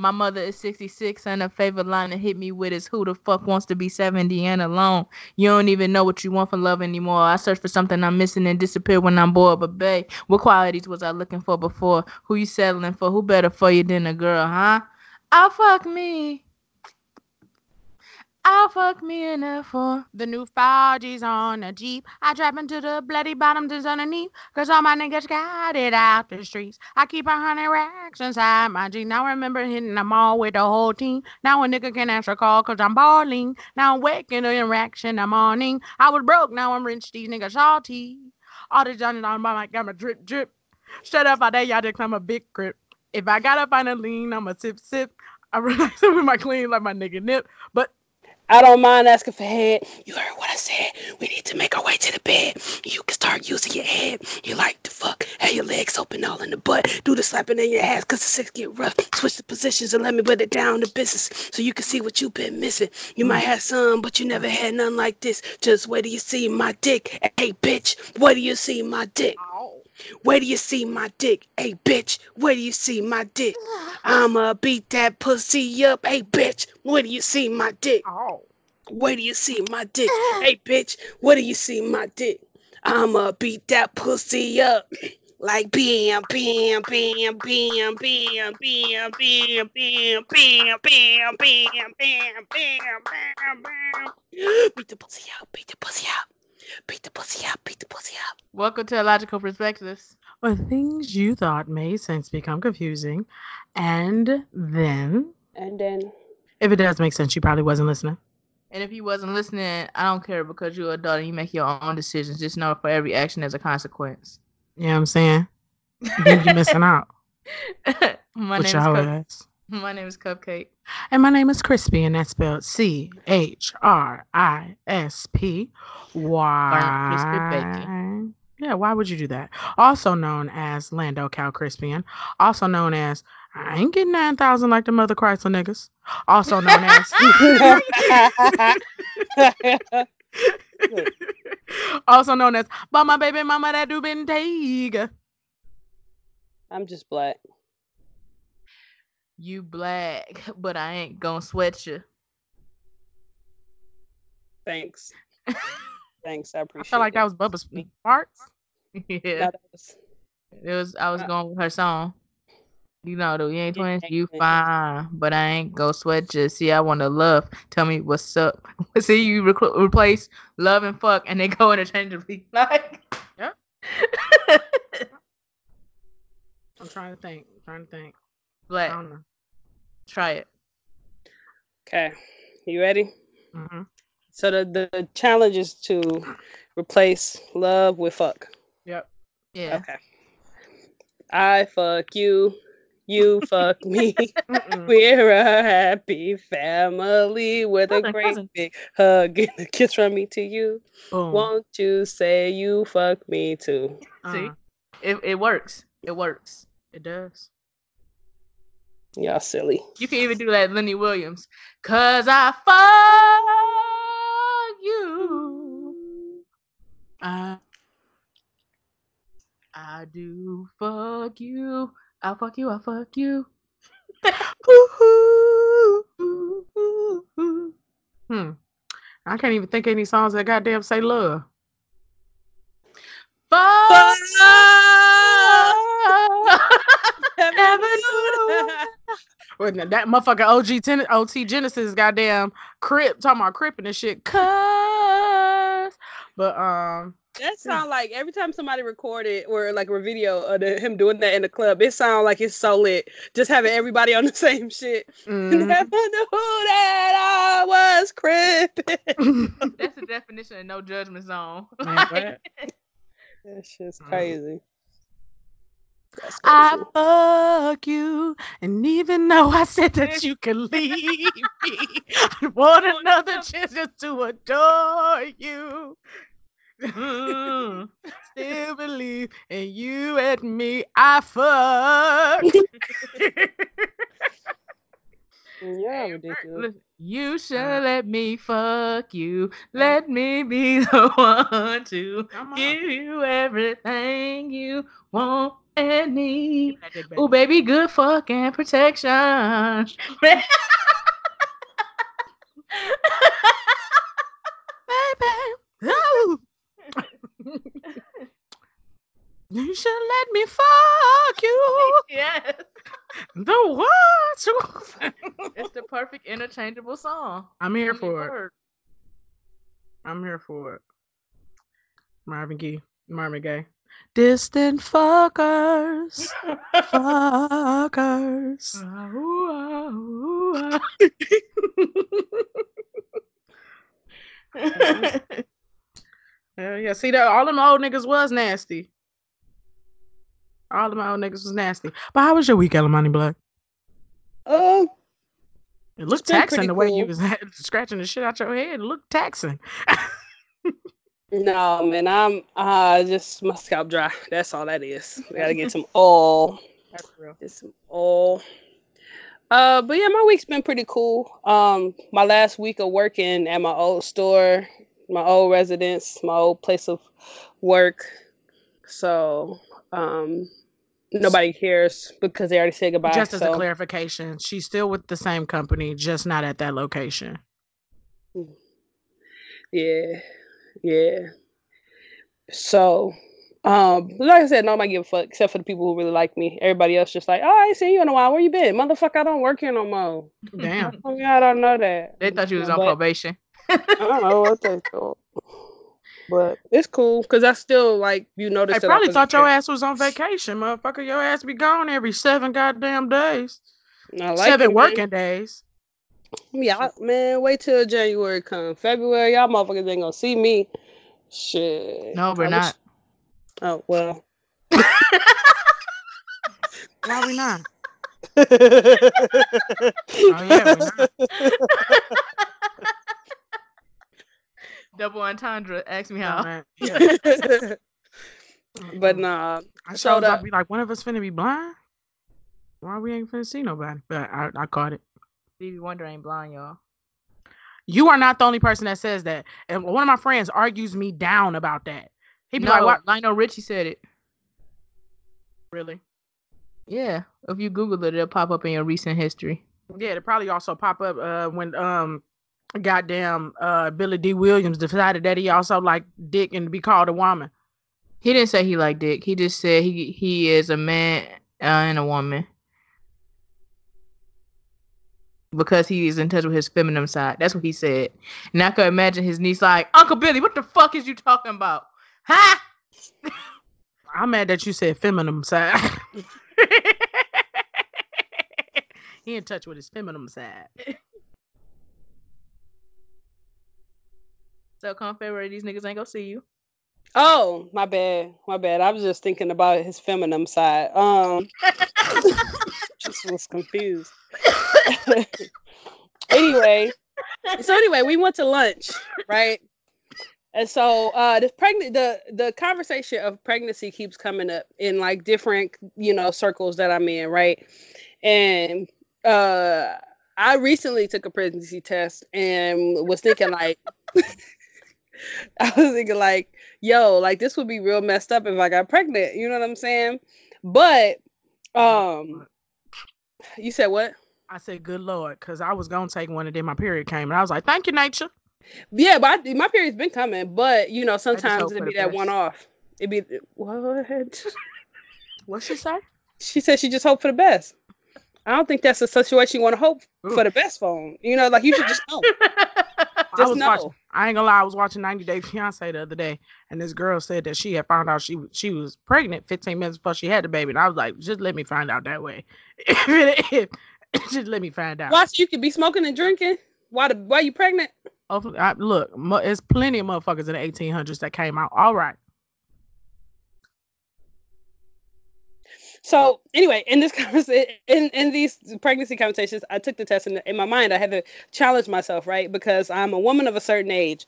My mother is 66, and her favorite line to hit me with is Who the fuck wants to be 70 and alone? You don't even know what you want from love anymore. I search for something I'm missing and disappear when I'm bored. But, babe, what qualities was I looking for before? Who you settling for? Who better for you than a girl, huh? I'll fuck me. I'll fuck me in that for The new 4G's on a Jeep. I drop into the bloody bottoms is underneath. Cause all my niggas got it out the streets. I keep a hundred racks inside my Jeep. Now I remember hitting the mall with the whole team. Now a nigga can answer a call cause I'm balling. Now I'm waking the interaction in the morning. I was broke, now I'm rich. These niggas salty. All the Johnny on my mic, I'm a drip drip. Shut up I day, y'all think I'm a big grip. If I got up on a lean, I'm a sip sip. I relax with my clean like my nigga nip. But I don't mind asking for head. You heard what I said. We need to make our way to the bed. You can start using your head. You like to fuck. Have your legs open all in the butt. Do the slapping in your ass cause the sex get rough. Switch the positions and let me put it down to business so you can see what you've been missing. You might have some, but you never had none like this. Just wait till you see my dick. Hey bitch, wait till you see my dick. Where do you see my dick? Hey, bitch, where do you see my dick? I'ma beat that pussy up. Hey, bitch, where do you see my dick? oh. Where do you see my dick? Hey, bitch, where do you see my dick? I'ma beat that pussy up. Like bam, bam, bam, bam, bam, bam, bam, bam, bam, bam, bam, bam, bam, bam, bam. Beat the pussy out, beat the pussy out. Beat the pussy up, beat the pussy up. Welcome to Illogical Perspectives. When things you thought made sense become confusing, and then, And then if it does make sense, you probably wasn't listening. And if you wasn't listening, I don't care because you're an adult and you make your own decisions. Just know for every action there's a consequence. You know what I'm saying? then you're missing out. my With name is your Cup- ass. my name is Cupcake. And my name is Crispy, and that's spelled C H R I S P Burnt crispy Y. bacon. Yeah, why would you do that? Also known as Lando Calcrispian, also known as I ain't getting 9,000 like the Mother Chrysler niggas. Also known as also known as But my baby mama that do been take. I'm just black. You black, but I ain't gonna sweat you. Thanks. Thanks. I appreciate I felt like it. that was Bubba's farts. yeah, that was- it was. I was uh, going with her song. You know, though, you ain't twins, you fine, but I ain't go sweat you. See, I want to love. Tell me what's up. See, you replace love and fuck, and they go interchangeably. Like, Yeah. I'm trying to think. I'm trying to think. Black. I don't know. Try it. Okay. You ready? hmm So the, the challenge is to replace love with fuck. Yep. Yeah. Okay. I fuck you. You fuck me. We're a happy family with a great cousin. big hug and a kiss from me to you. Boom. Won't you say you fuck me too? See, Uh, it it works. It works. it does. Y'all silly. You can even do that, Lenny Williams. Cause I fuck you. Uh, I do fuck you. I fuck you. I fuck you. hmm. I can't even think of any songs that goddamn say love. Fuck. Never Never knew. Well, now that motherfucker OG ten- OT Genesis goddamn Crip talking about Crip and shit. Cuz, but um, That sound like every time somebody recorded or like a video of the, him doing that in the club, it sound like it's so lit. Just having everybody on the same shit. mhm. Never knew that I was crippin'. That's the definition of no judgment zone. Man, what? That shit's Mm. crazy. That's I fuck you, and even though I said that you can leave me, I want another chance just to adore you. Mm. Still believe in you and me. I fuck. Yeah, ridiculous. You should let me fuck you. Let me be the one to on. give you everything you want and need. Oh, baby. good fucking protection. baby. Ooh. you should let me fuck you. yes. The what? It's the perfect interchangeable song. I'm here for it. I'm here for it. Marvin Gaye. Marvin Gaye. Distant fuckers. fuckers. Ooh, ah, ooh, ah. Hell yeah. See that all them old niggas was nasty. All them old niggas was nasty. But how was your week, Ellamani Black? Um, It looked taxing pretty the way you was scratching the shit out your head. It looked taxing. no, man, I'm uh just my scalp dry. That's all that is. I gotta get some oil. That's real. Get some oil. Uh, but yeah, my week's been pretty cool. Um, my last week of working at my old store, my old residence, my old place of work. So, um, nobody cares because they already said goodbye. just as a clarification, she's still with the same company, just not at that location. Yeah, yeah. So, um, like I said, nobody give a fuck except for the people who really like me. Everybody else just like, oh, I ain't seen you in a while. Where you been, motherfucker? I don't work here no more. Damn. Oh, yeah, I don't know that. They thought you was on But- probation. I don't know what they thought, but it's cool because I still like you notice. They that I probably was thought your ass was on vacation, motherfucker. Your ass be gone every seven goddamn days. I like seven it, man. working days. Yeah, man. Wait till January come. February, y'all motherfuckers ain't gonna see me. Shit. No, we're not. Oh well. Why we not? oh yeah, we're not. Double entendre. Ask me how. Yeah. but nah, I showed up. Be like, one of us finna be blind. Why we ain't finna see nobody? But I, I caught it. Stevie Wonder ain't blind, y'all. You are not the only person that says that. And one of my friends argues me down about that. He be no, like, "What? Lionel Richie said it. Really? Yeah. If you Google it, it'll pop up in your recent history. Yeah, it'll probably also pop up uh, when um, goddamn uh, Billy Dee Williams decided that he also liked dick and to be called a woman. He didn't say he liked dick. He just said he he is a man uh, and a woman. Because he is in touch with his feminine side. That's what he said. And I could imagine his niece like, Uncle Billy, what the fuck is you talking about? Huh? I'm mad that you said feminine side. he in touch with his feminine side. So come February, these niggas ain't gonna see you. Oh, my bad. My bad. I was just thinking about his feminine side. Um just was confused. anyway, so anyway, we went to lunch, right? And so uh the pregnant the the conversation of pregnancy keeps coming up in like different, you know, circles that I'm in, right? And uh I recently took a pregnancy test and was thinking like I was thinking like, yo, like this would be real messed up if I got pregnant. You know what I'm saying? But um you said what? I said, "Good lord," because I was gonna take one, and then my period came, and I was like, "Thank you, nature." Yeah, but I, my period's been coming, but you know, sometimes it'd be that best. one off. It'd be what? What she say? she said she just hoped for the best. I don't think that's a situation you want to hope for the best phone. You know, like you should just know. I was know. watching. I ain't gonna lie. I was watching 90 Day Fiance the other day, and this girl said that she had found out she she was pregnant 15 minutes before she had the baby, and I was like, just let me find out that way. just let me find out. Why so you could be smoking and drinking? Why the why you pregnant? Hopefully- I, look, there's plenty of motherfuckers in the 1800s that came out all right. So anyway, in this conversation, in, in these pregnancy conversations, I took the test, and in my mind, I had to challenge myself, right? Because I'm a woman of a certain age,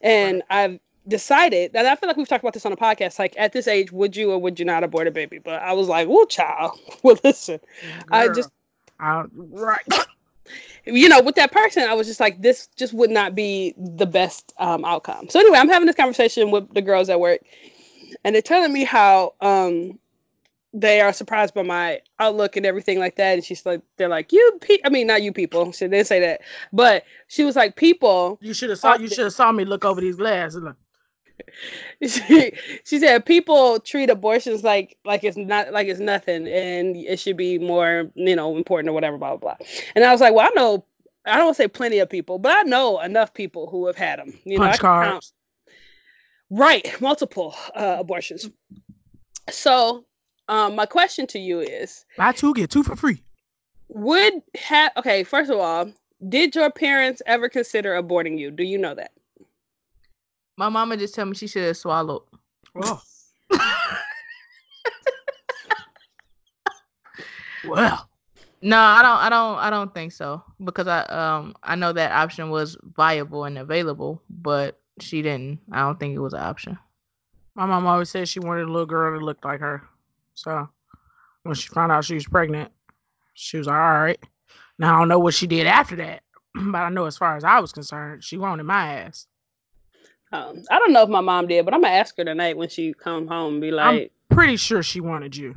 and I've decided that I feel like we've talked about this on a podcast. Like at this age, would you or would you not abort a baby? But I was like, "Well, child, well, listen, I just I, right. you know, with that person, I was just like, this just would not be the best um, outcome. So anyway, I'm having this conversation with the girls at work, and they're telling me how um, they are surprised by my outlook and everything like that. And she's like, they're like, you, pe-, I mean, not you people. She didn't say that, but she was like, people. You should have saw. You should have saw me look over these glasses. She, she said people treat abortions like like it's not like it's nothing and it should be more you know important or whatever blah blah blah and i was like well i know i don't say plenty of people but i know enough people who have had them you Punch know cards. right multiple uh, abortions so um my question to you is Buy two get two for free. would have okay first of all did your parents ever consider aborting you do you know that My mama just told me she should have swallowed. Oh. well, No, I don't I don't I don't think so. Because I um I know that option was viable and available, but she didn't. I don't think it was an option. my mom always said she wanted a little girl that looked like her. So when she found out she was pregnant, she was like, all right. Now I don't know what she did after that, but I know as far as I was concerned, she wanted my ass. um, i don't know if my mom did but i'm gonna ask her tonight when she come home and be like I'm Pretty sure she wanted you.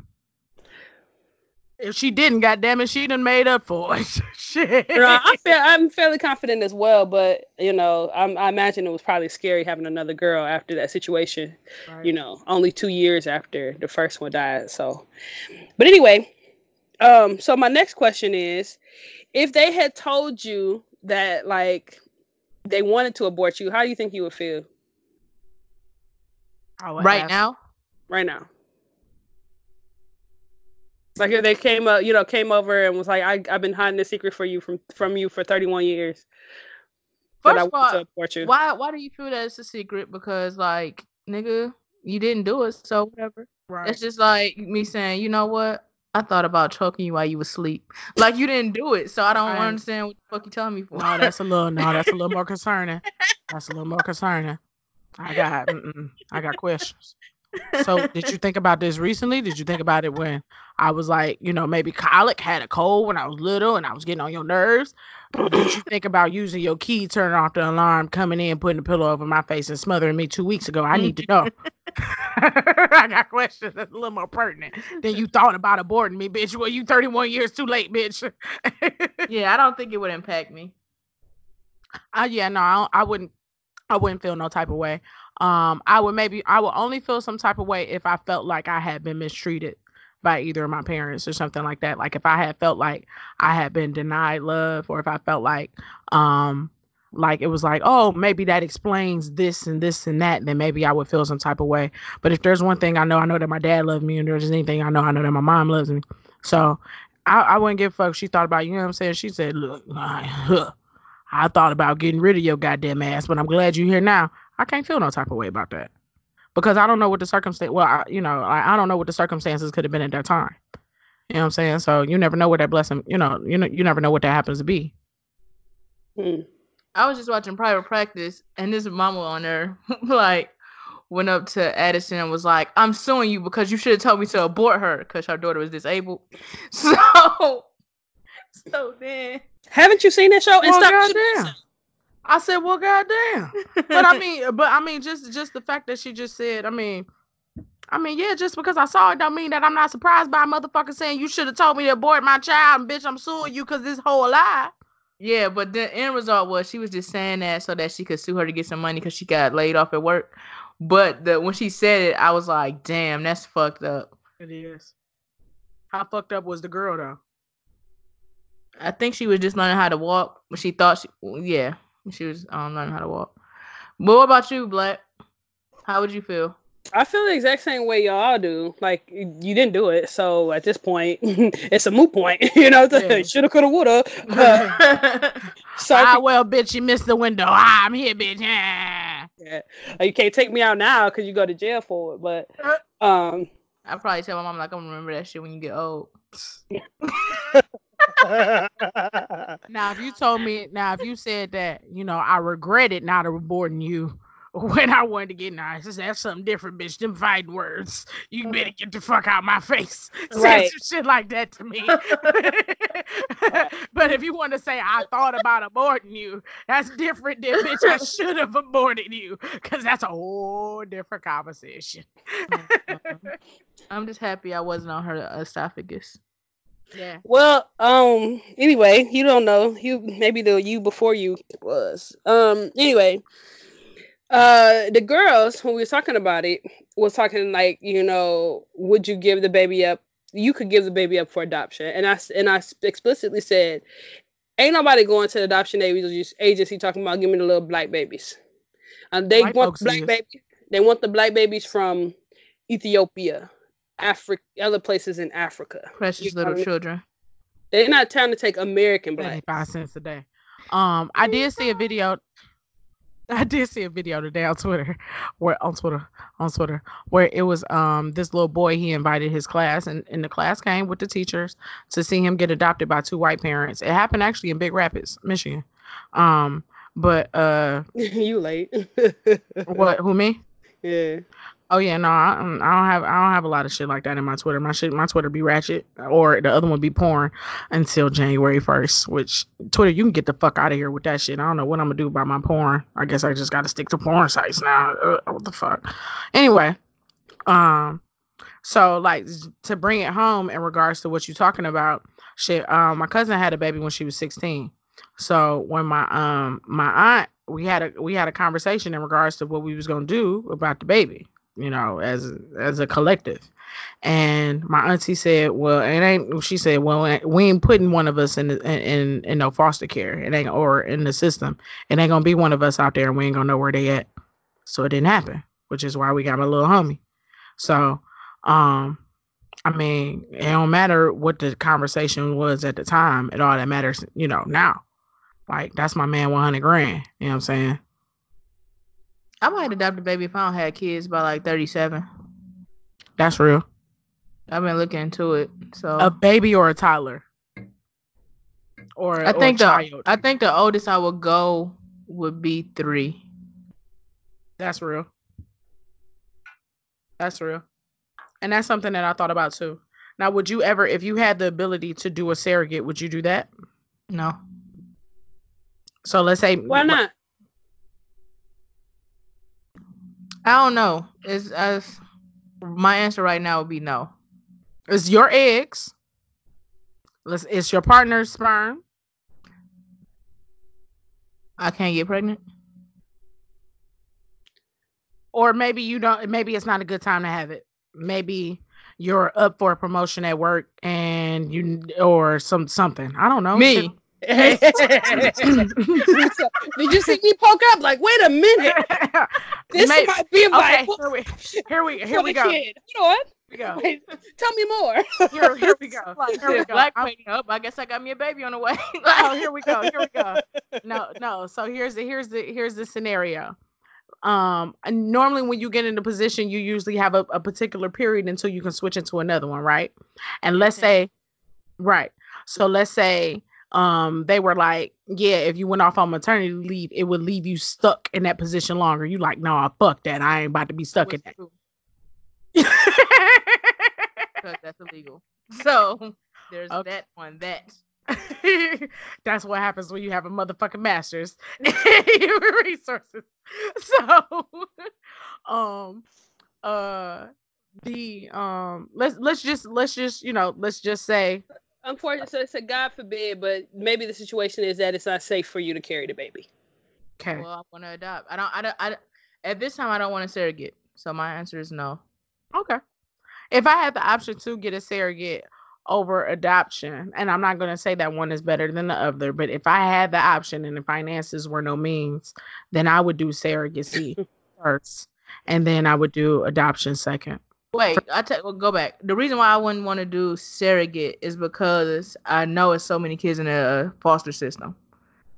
If she didn't, goddamn it, she done made up for it. Shit. you know, I feel I'm fairly confident as well, but you know, I'm, I imagine it was probably scary having another girl after that situation. Right. You know, only two years after the first one died. So, but anyway, um, so my next question is, if they had told you that like they wanted to abort you, how do you think you would feel would Right ask- now? right now? Like if they came up, you know, came over and was like, I, "I've been hiding this secret for you from from you for 31 years." First of want to all, you. why why do you feel that it's a secret? Because like, nigga, you didn't do it, so whatever. Right. It's just like me saying, you know what? I thought about choking you while you was asleep. Like you didn't do it, so I don't Right. understand what the fuck you telling me for. No, that's a little. No, that's a little more concerning. That's a little more concerning. I got. Mm-mm, I got questions. So, did you think about this recently? Did you think about it when I was like, you know, maybe colic, had a cold when I was little, and I was getting on your nerves? Did you think about using your key, turning off the alarm, coming in, putting a pillow over my face, and smothering me two weeks ago? I need to know. I got questions that's a little more pertinent than you thought about aborting me, bitch. Well, you 31 years too late, bitch. yeah, I don't think it would impact me. Uh, yeah, no, I, I wouldn't. I wouldn't feel no type of way. Um, I would maybe I would only feel some type of way if I felt like I had been mistreated by either of my parents or something like that. Like if I had felt like I had been denied love, or if I felt like um like it was like oh maybe that explains this and this and that then maybe i would feel some type of way. But if there's one thing i know i know that my dad loved me and there's anything i know i know that my mom loves me. So i, I wouldn't give a fuck she thought about you know what i'm saying? She said look I, I thought about getting rid of your goddamn ass but i'm glad you're here now i can't feel no type of way about that because i don't know what the circumstance well I, you know I, I don't know what the circumstances could have been at that time you know what i'm saying so you never know what that blessing you know you know you never know what that happens to be Hmm. I was just watching private practice, and this mama on there like went up to Addison and was like, "I'm suing you because you should have told me to abort her because her daughter was disabled." So, so then, Haven't you seen that show? And Well, stop. I said, well, goddamn. But I mean, but I mean, just just the fact that she just said, I mean, I mean, yeah, just because I saw it don't mean that I'm not surprised by a motherfucker saying you should have told me to abort my child, and bitch, I'm suing you because this whole lie. yeah, but the end result was she was just saying that so that she could sue her to get some money because she got laid off at work. But the when she said it, I was like, "Damn, that's fucked up." It is. How fucked up was the girl though? I think she was just learning how to walk. But she thought she, yeah, she was um, learning how to walk. But what about you, Black? How would you feel? I feel the exact same way y'all do. Like you didn't do it, so at this point, it's a moot point. You know, Yeah. shoulda, coulda, woulda. Uh, so ah, well, bitch, you missed the window. Ah, I'm here, bitch. Ah. yeah. you can't take me out now because you go to jail for it. But um, I probably tell my mom like I'm gonna remember that shit when you get old. Now, if you told me, now if you said that, you know, I regretted not aborting you when I wanted to get nice. That's something different, bitch. Them fighting words. You better get the fuck out my face. Say Right. some shit like that to me. but if you want to say I thought about aborting you, that's different than bitch. I should have aborted you. Cause that's a whole different conversation. Mm-hmm. I'm just happy I wasn't on her esophagus. Yeah. Well, um, anyway, you don't know. You maybe the you before you was. Um, anyway, uh, the girls when we were talking about it was talking like, you know, would you give the baby up? You could give the baby up for adoption, and I and I explicitly said, ain't nobody going to the adoption agency agency talking about giving the little black babies. And they White want the black baby. They want the black babies from Ethiopia, Africa, other places in Africa. Precious You little I mean? children. They're not trying to take American black. Five cents a day. Um, I did see a video. I did see a video today on Twitter, where on Twitter, on Twitter, where it was um this little boy he invited his class, and, and the class came with the teachers to see him get adopted by two white parents. It happened actually in Big Rapids, Michigan. Um, but uh, you late. what? Who me? Yeah. Oh yeah, no, I, don't- I don't have I don't have a lot of shit like that in my Twitter. My shit, my Twitter be ratchet, or the other one be porn until January first. Which Twitter, you can get the fuck out of here with that shit. I don't know what I'm gonna do about my porn. I guess I just got to stick to porn sites now. What the fuck? Anyway, um, so like to bring it home in regards to what you're talking about, shit. Um, my cousin had a baby when she was 16. So when my um my aunt we had a we had a conversation in regards to what we was gonna do about the baby you know, as as a collective. And my auntie said, "Well, it ain't." She said, "Well, we ain't putting one of us in in, in no foster care. It ain't or in the system. It ain't gonna be one of us out there, and we ain't gonna know where they at." So it didn't happen, which is why we got my little homie. So, um, I mean, it don't matter what the conversation was at the time. It all that matters, you know, now. Like that's my man, one hundred grand. You know what I'm saying? I might adopt a baby if I don't have kids by like 37. That's real. I've been looking into it. So A baby or a toddler, or I or think the. I think the oldest I would go would be three. That's real. That's real. And that's something that I thought about too. Now, would you ever, if you had the ability to do a surrogate, would you do that? No. So let's say Why not? I don't know. It's as my answer right now would be no. It's your eggs. Let's it's your partner's sperm. I can't get pregnant. Or maybe you don't maybe it's not a good time to have it. Maybe you're up for a promotion at work and you or some something. I don't know. Me. Did you see me poke up? Like, wait a minute. This May- might be okay, vital here we here we here we go. kid. Hold on. Here we go. Wait, tell me more. Here, here we go. Here we go. Black waiting up. I guess I got me a baby on the way. oh, here we go. Here we go. No, no. So here's the here's the here's the scenario. Um, normally when you get in a position, you usually have a, a particular period until you can switch into another one, right? And let's say, right. So let's say um they were like, yeah, if you went off on maternity leave, it would leave you stuck in that position longer. You like, no, fuck that. I ain't about to be stuck in that. is true, 'cause that's illegal. So there's Okay. that on that. That's what happens when you have a motherfucking master's in resources. So, um, uh, the um, let's let's just let's just you know let's just say Unfortunately, so it's a God forbid, but maybe the situation is that it's not safe for you to carry the baby. okay, Well, I want to adopt. I don't. I don't. I, don't- at this time, I don't want a surrogate. So my answer is no. okay. If I had the option to get a surrogate over adoption, and I'm not gonna say that one is better than the other, but if I had the option and the finances were no means, then I would do surrogacy first, and then I would do adoption second. Wait, I. Well, go back. The reason why I wouldn't want to do surrogate is because I know it's so many kids in the foster system.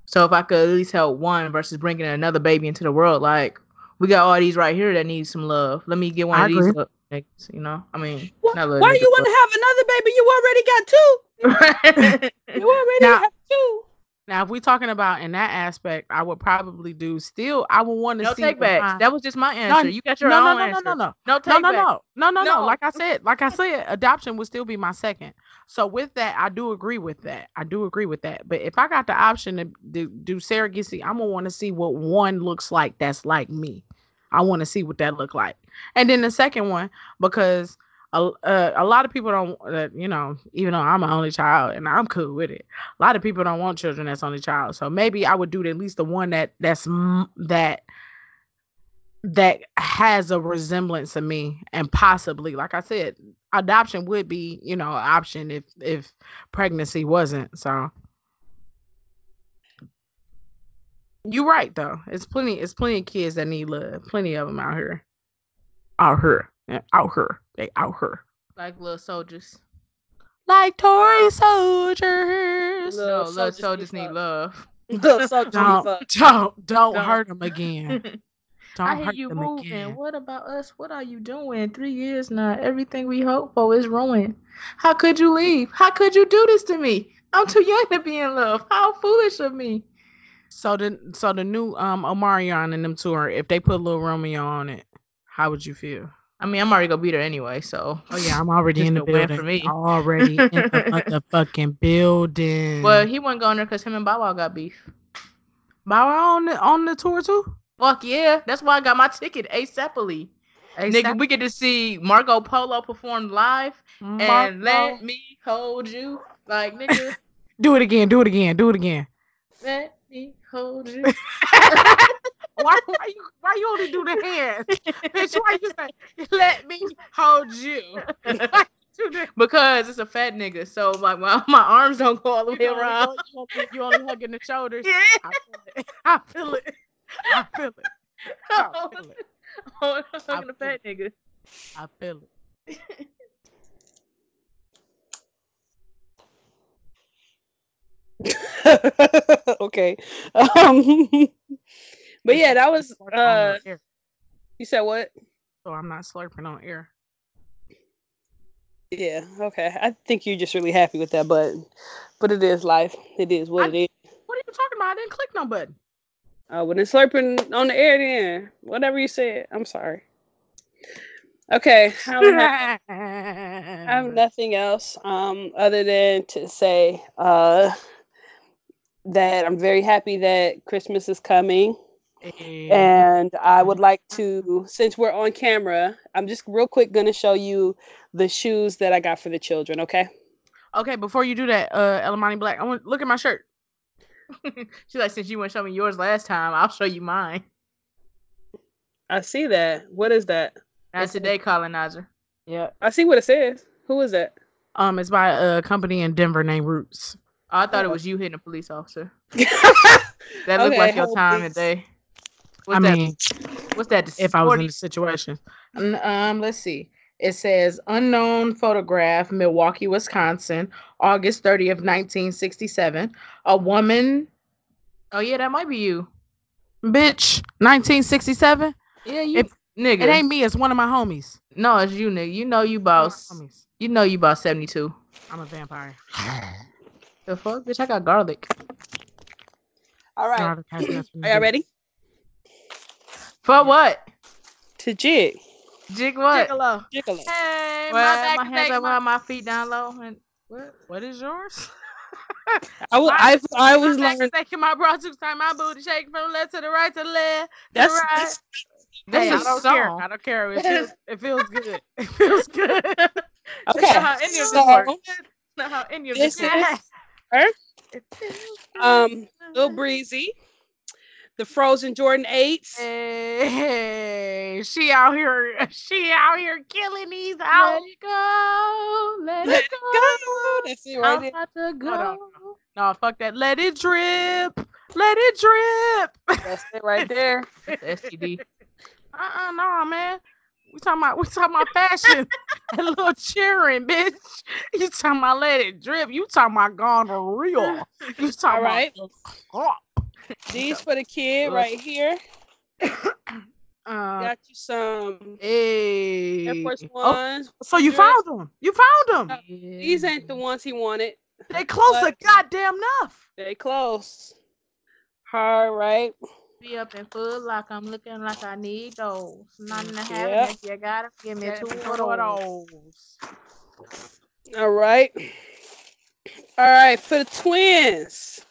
So if I could at least help one versus bringing another baby into the world, like we got all these right here that need some love. Let me get one I of these agree. niggas. You know, I mean, little why niggas, you want to have another baby? You already got two. You already Now- have two. Now, if we're talking about in that aspect, I would probably do still. I would want to No see take what backs. That was just my answer. you got your no, own no, no, answer. no, no, no. No No, no, no, no, no, no. No. Like I said, like I said, adoption would still be my second. So with that, I do agree with that. I do agree with that. But if I got the option to do, do surrogacy, I'm gonna want to see what one looks like that's like me. I want to see what that look like. And then the second one, because a, uh, a lot of people don't, uh, you know, even though I'm an only child and I'm cool with it, a lot of people don't want children that's only child. So maybe I would do at least the one that that's that that has a resemblance of me and possibly like i said adoption would be you know an option if if pregnancy wasn't. So you're right though. It's plenty it's plenty of kids that need love. Plenty of them out here. Out here Yeah, out her. they out here Like little soldiers. like toy soldiers Little No, little soldiers soldiers need need love. Soldiers don't don't don't Don't. hurt them again don't I hear hurt you them moving. again What about us? What are you doing? Three years now. Everything we hope for is ruined. How could you leave? How could you do this to me? I'm too young to be in love. How foolish of me. So the so the new um Omarion and them tour, if they put Little Romeo on it, how would you feel? I mean, I'm already gonna be there anyway, so. Oh yeah, I'm already in the building. for me. Already in the motherfucking building. Well, he wasn't going there because him and Bow Wow got beef. Bow Wow on the on the tour too? Fuck yeah. That's why I got my ticket ASAPly. Nigga, we get to see Marco Polo perform live Marco. and let me hold you. Like, nigga, do it again, do it again, do it again. let me hold you. why why you why you only do the hands? Bitch, why you say let me hold you? Because it's a fat nigga, so like my, my arms don't go all the way you only around. go- you only- hugging the shoulders. Yeah. I feel it. I feel it. I feel it. I feel it. I'm I fat nigga. I feel it. okay. Um, but yeah, that was. Uh, you said what? so I'm not slurping on air. Yeah. Okay. I think you're just really happy with that, but but it is life. It is what I- it is. What are you talking about? I didn't click no button. Uh, when it's slurping on the air, then whatever you said, I'm sorry. Okay. I have, I have nothing else um, other than to say uh, that I'm very happy that Christmas is coming. And I would like to, since we're on camera, I'm just real quick going to show you the shoes that I got for the children, okay? okay, before you do that, uh, Ellamani Black, I want look at my shirt. She's like, since you wouldn't show me yours last time, I'll show you mine. I see that. What is that? Not It's- today, colonizer. Yeah. I see what it says. Who is that? Um, it's by a company in Denver named Roots. Oh, I thought it Oh. was you hitting a police officer. That looked Okay, like your time please. of day. What's I that? mean, what's that? if I was in the situation. Um, let's see. It says unknown photograph, Milwaukee, Wisconsin, August 30th, 1967. A woman, Oh yeah, that might be you. bitch, 1967. Yeah, you If- nigga. It ain't me, it's one of my homies. no, it's you, nigga. You know you One of my about you know you about seventy two. I'm a vampire. The fuck, bitch! I got garlic. All right. Garlic has nothing to Are y'all ready? For what? To jig. Jig what? Gigolo. Jiggle. Hey, Well, my my, hands is up, my- while my feet down low, and what? What is yours? I was, I, I was learning. is taking my bra to time my booty shaking from left to the right to the left. To That's, the right. that's That's Hey, a I don't care. I don't care. It feels, it feels good. It feels good. That's okay. not how any of this So, works. That's not how any of this, this is her, It feels um, good. Lil Breezy, the Frozen Jordan 8s. Hey, she out here. She out here killing these out. Let it go. Let, Let it go. go. That's it right I'm about to go. Hold on. No, fuck that. Let it drip. Let it drip. That's it right there. That's STD. Uh-uh, no, man. We talking about we talking about fashion and little cheering, bitch. You talking about let it drip. You talking about gonorrhea. You talking All right. about These for the kid right here. uh, Got you some hey. Air Force Oh, Ones. so you Yours? found them. You found them. These ain't the ones he wanted. They close but- to goddamn enough. They close. All right. Be up in full lock. I'm looking like I need those. None and a. Yep. If you gotta give me Get two me of two those. those. All right. All right. For the twins.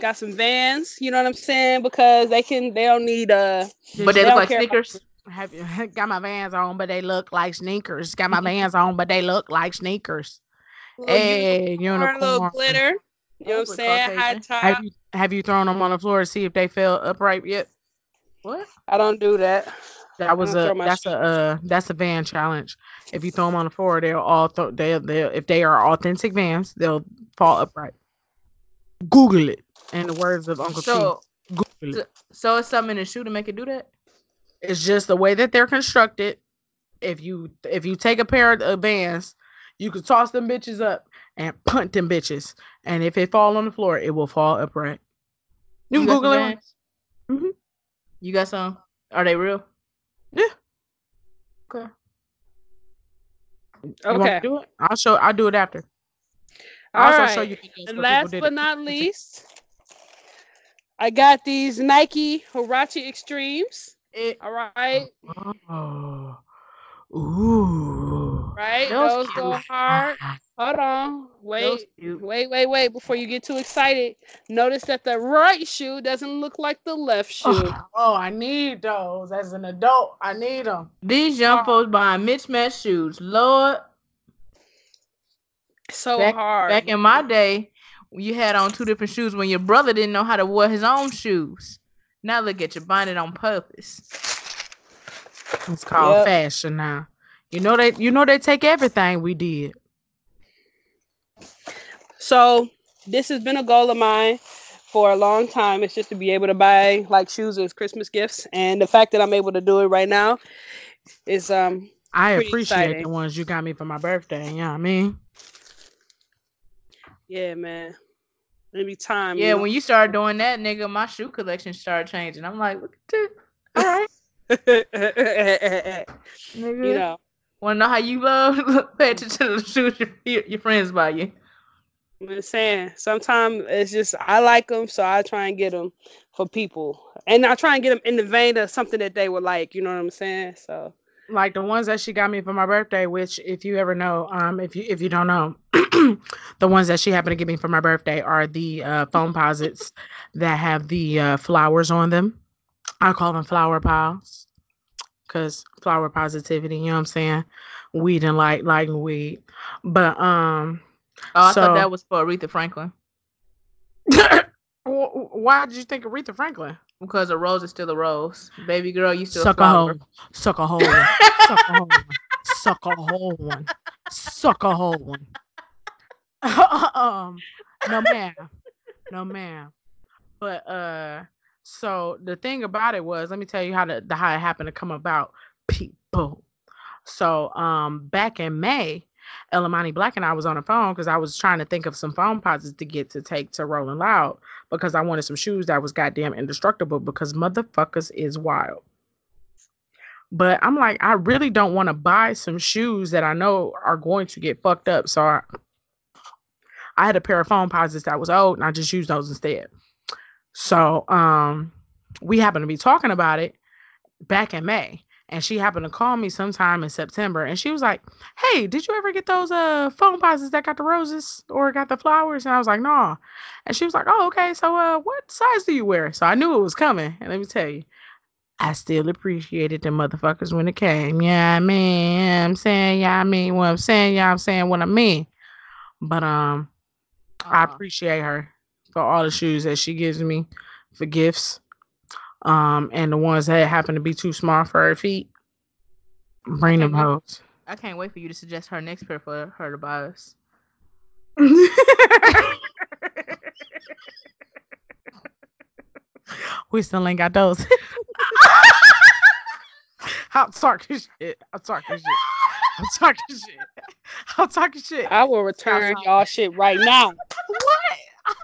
Got some vans, you know what I'm saying? Because they can they don't need uh But they They look like about sneakers. Have you got my vans on, but they look like sneakers. Got my vans on, but they look like sneakers. Hey, Or a little glitter. You know what I'm saying? High top. Have you have you thrown them on the floor to see if they fell upright yet? What? I don't do that. That was a throw that's a uh, that's a van challenge. If you throw them on the floor, they'll all th- they they if they are authentic vans, they'll fall upright. Google it. In the words of Uncle So, T, Google it. so it's something in the shoe to make it do that. It's just the way that they're constructed. If you if you take a pair of vans, you can toss them bitches up and punt them bitches, and if it fall on the floor, it will fall upright. You can got some Google it. Vans? Mhm. You got some? Are they real? Yeah. Okay. You want me Okay. do it? I'll show. I'll do it after. All I'll also right. show you. And last but not least, I got these Nike Huarache Extremes. It, All right. Oh. Ooh. Right. Those Those go hard. Hold on. Wait. Wait, wait, wait. Before you get too excited, notice that the right shoe doesn't look like the left oh, shoe. Oh, oh, I need those as an adult. I need them. These young Oh. folks buying mismatched shoes. Lord, so back, hard. back in my day, you had on two different shoes when your brother didn't know how to wear his own shoes. Now look at you buying it on purpose. It's called Yep. fashion now. You know they. You know they take everything we did. So this has been a goal of mine for a long time. It's just to be able to buy like shoes as Christmas gifts, and the fact that I'm able to do it right now is um I appreciate exciting. the ones you got me for my birthday. You know what I mean? Yeah, man. Maybe time. Yeah, when you start doing that, nigga, my shoe collection started changing. I'm like, look at this. All right, nigga. you know. Want to know how you love? Look, Pay attention to the shoes your, your friends buy you. I'm saying, sometimes it's just I like them, so I try and get them for people, and I try and get them in the vein of something that they would like. You know what I'm saying? So Like the ones that she got me for my birthday, which if you ever know, um, if you if you don't know, the ones that she happened to give me for my birthday are the uh, Foamposites that have the uh, flowers on them. I call them flower piles because flower positivity. You know what I'm saying? Weed and light, light and weed. But um, Oh, I So- thought that was for Aretha Franklin wh- wh- why did you think Aretha Franklin? Because a rose is still a rose. Baby girl, you still a Suck a hole, suck a hole, suck a hole, one. suck a hole one, suck a hole one. um, no ma'am, no ma'am. But uh, so the thing about it was, let me tell you how the, the how it happened to come about. People. So um, back in May, Ellamani Black and I was on the phone because I was trying to think of some Foamposites to get to take to Rolling Loud because I wanted some shoes that was goddamn indestructible because motherfuckers is wild. But I'm like, I really don't want to buy some shoes that I know are going to get fucked up. So I, I had a pair of Foamposites that was old and I just used those instead. So um we happened to be talking about it back in May. And she happened to call me sometime in September and she was like, Hey, did you ever get those uh Foamposites that got the roses or got the flowers? And I was like, No. And she was like, Oh, okay. So uh what size do you wear? So I knew it was coming. And let me tell you, I still appreciated the motherfuckers when it came. Yeah, I mean, I'm saying, yeah, I mean what I'm saying, yeah, I'm saying what I mean. But um I Uh-uh. appreciate her for all the shoes that she gives me for gifts. Um, and the ones that happen to be too small for her feet. Bring them Okay. hoes. I can't wait for you to suggest her next pair for her to buy us. we still ain't got those. I'm talking shit. I'm talking shit. I'm talking shit. I'm talking shit. I will return y'all shit right now.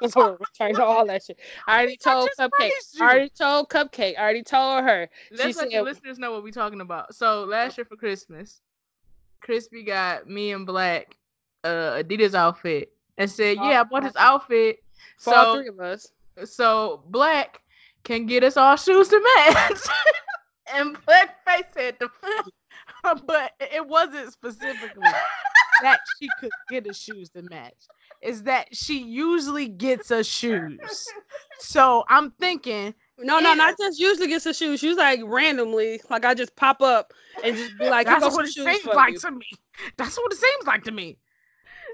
What? I will all that shit. I already I told Cupcake. I already told Cupcake. I already told her. Let's let the listeners know what we're talking about. So last year for Christmas, Crispy got me and Black uh Adidas outfit and said, "Yeah, I bought this outfit For all So three of us. so Black can get us all shoes to match. and Blackface said the but it wasn't specifically that she could get us shoes to match. Is that she usually gets us shoes. So I'm thinking No, no, not just usually gets the shoes. She's like randomly, like I just pop up and just be like, that's what it seems like you." to me. That's what it seems like to me.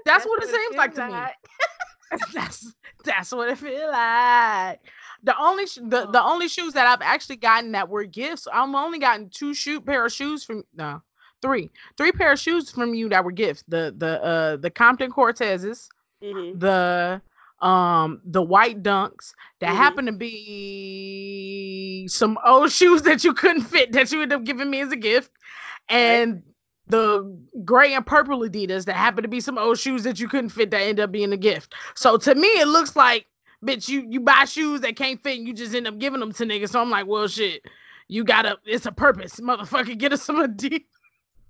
That's, what it seems like to me. that's that's what it feel like. The only sh- the, the only shoes that I've actually gotten that were gifts. I'm only gotten two shoe pair of shoes from no three three pair of shoes from you that were gifts. The the uh the Compton Cortezes, Mhm. the um the white dunks that Mhm. happened to be some old shoes that you couldn't fit that you ended up giving me as a gift, and the gray and purple Adidas that happened to be some old shoes that you couldn't fit that ended up being a gift. So to me, it looks like bitch, you you buy shoes that can't fit and you just end up giving them to niggas. So I'm like, well, shit, you gotta. It's a purpose, motherfucker. Get us some Adidas.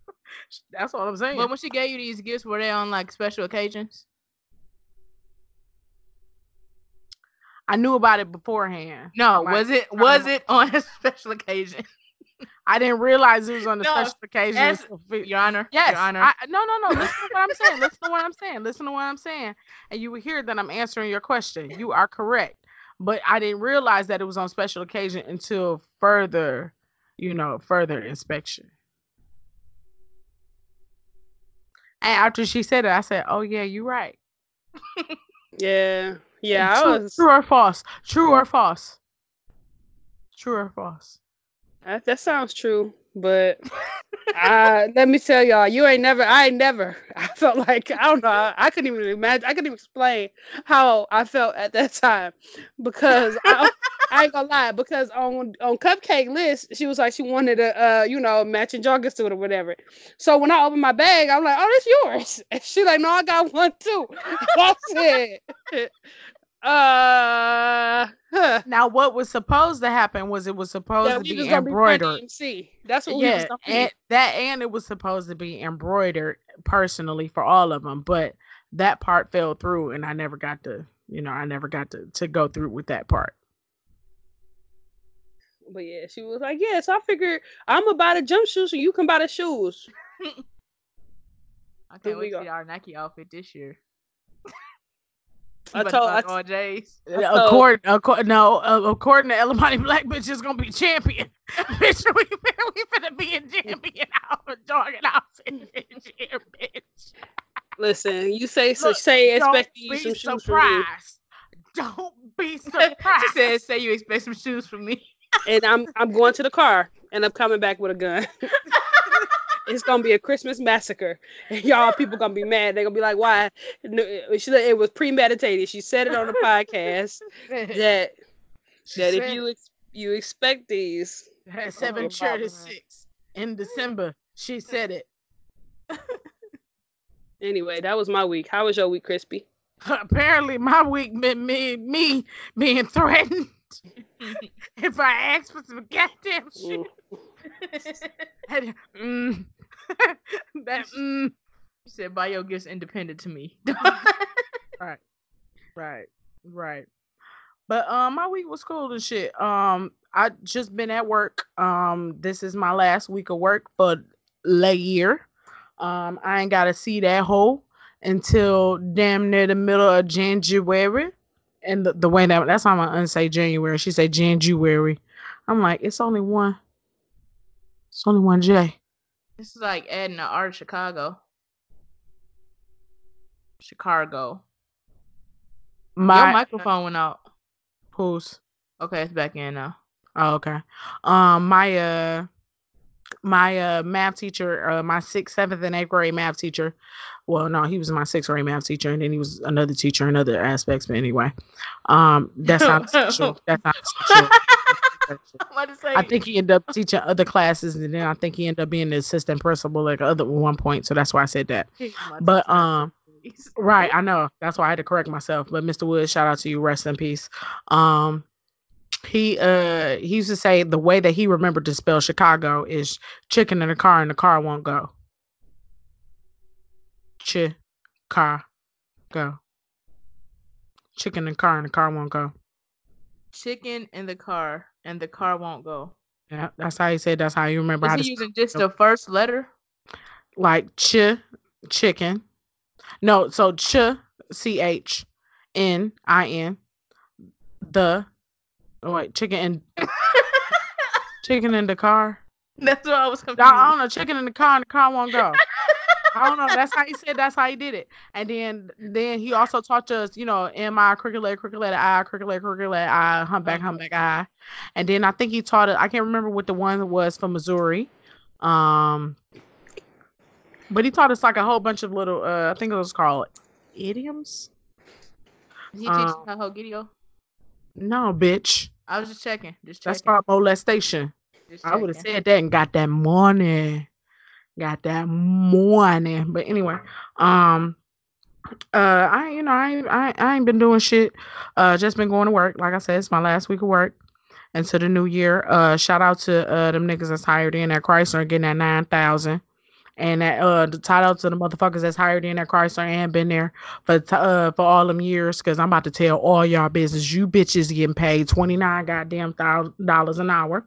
That's all I'm saying. But when she gave you these gifts, were they on like special occasions? I knew about it beforehand. No, Like, was it was it on a special occasion? I didn't realize it was on a No, special occasion. as- Your Honor. Yes. Your Honor. I, no, no, no. Listen to what I'm saying. Listen to what I'm saying. Listen to what I'm saying. And you will hear that I'm answering your question. You are correct. But I didn't realize that it was on special occasion until further, you know, further inspection. And after she said it, I said, "Oh yeah, you're right." Yeah, yeah. True, was. true or false? True or false? True or false? That, that sounds true, but uh, let me tell y'all, you ain't never. I ain't never. I felt like I don't know. I, I couldn't even imagine. I couldn't even explain how I felt at that time because I, I ain't gonna lie. Because on on Cupcake list, she was like she wanted a uh, you know matching jogging suit or whatever. So when I opened my bag, I'm like, oh, that's yours. And she like, no, I got one too. That's it. Uh, huh. Now, what was supposed to happen was it was supposed Yeah, to be be embroidered. DMC. That's what yeah, and that and it was supposed to be embroidered personally for all of them, but that part fell through, and I never got to, you know, I never got to to go through with that part. But yeah, she was like, "Yeah." So I figured I'm gonna buy the jumpsuit, so you can buy the shoes. I can't we wait to see our Nike outfit this year. I You about to told- I all I told- According, according, no, uh, according to Ellamani Black, bitch is gonna be champion. bitch, we we finna be a champion out of jogging outfit this year, bitch. Listen, you say so. Look, Say expecting you some shoes from me, surprised. Don't be surprised. she surprised. said, "Say you expect some shoes from me." and I'm I'm going to the car, and I'm coming back with a gun. It's gonna be a Christmas massacre, and y'all people gonna be mad. They're gonna be like, "Why?" No, she it was premeditated. She said it on the podcast that that if you ex- you expect these, had oh, seven Oh, Barbara. six in December. She said it. anyway, that was my week. How was your week, Crispy? Apparently, my week meant me me being threatened. if I ask for some goddamn shit, Mm. mm, that mm, said, bio gets independent to me." Right, right, right. But um, my week was cool and shit. Um, I just been at work. Um, this is my last week of work for the year. Um, I ain't gotta see that hole until damn near the middle of January. And the, the way that that's how my aunt say January. She say January. I'm like, it's only one. It's only one J. this is like adding the art of Chicago. Chicago. My Your microphone went out. who's Okay, it's back in now. Oh, okay. Um, my uh, my uh math teacher, uh, my sixth, seventh, and eighth grade math teacher. Well, no, he was my sixth grade math teacher, and then he was another teacher in other aspects. But anyway, um, that's not essential. That's not essential. What to say? I think he ended up teaching other classes, and then I think he ended up being the assistant principal like other one point. So that's why I said that. But um, Right, I know. That's why I had to correct myself. But Mr. Wood, shout out to you. Rest in peace. Um he uh he used to say the way that he remembered to spell Chicago is chicken in the car and the car won't go. Ch car go. Chicken in the car and the car won't go. Chicken in the car and the car won't go. Yeah, that's how he said. That's how you remember how Is to he using just the first letter? like ch chicken. No, so ch c h n i n the oh wait chicken and chicken in the car. That's what I was confused. I don't know chicken in the car and the car won't go. I don't know. That's how he said. That's how he did it. And then then he also taught us, you know, M I crooked letter, crooked letter I, crooked letter, crooked letter I, humpback, Uh-huh. humpback I. And then I think he taught it. I can't remember what the one was for Missouri. Um, but he taught us like a whole bunch of little. Uh, I think it was called idioms. He teaches um, how Gidio. No, bitch. I was just checking. Just checking. That's called molestation. I would have said that and got that money. Got that money. But anyway, um uh I you know I I, I ain't been doing shit. Uh just been going to work. Like I said, it's my last week of work into the new year. Uh shout out to uh them niggas that's hired in at Chrysler getting that nine thousand. And that uh the shout out to the motherfuckers that's hired in at Chrysler and been there for t- uh for all them years because I'm about to tell all y'all business. You bitches getting paid twenty nine goddamn thousand dollars an hour.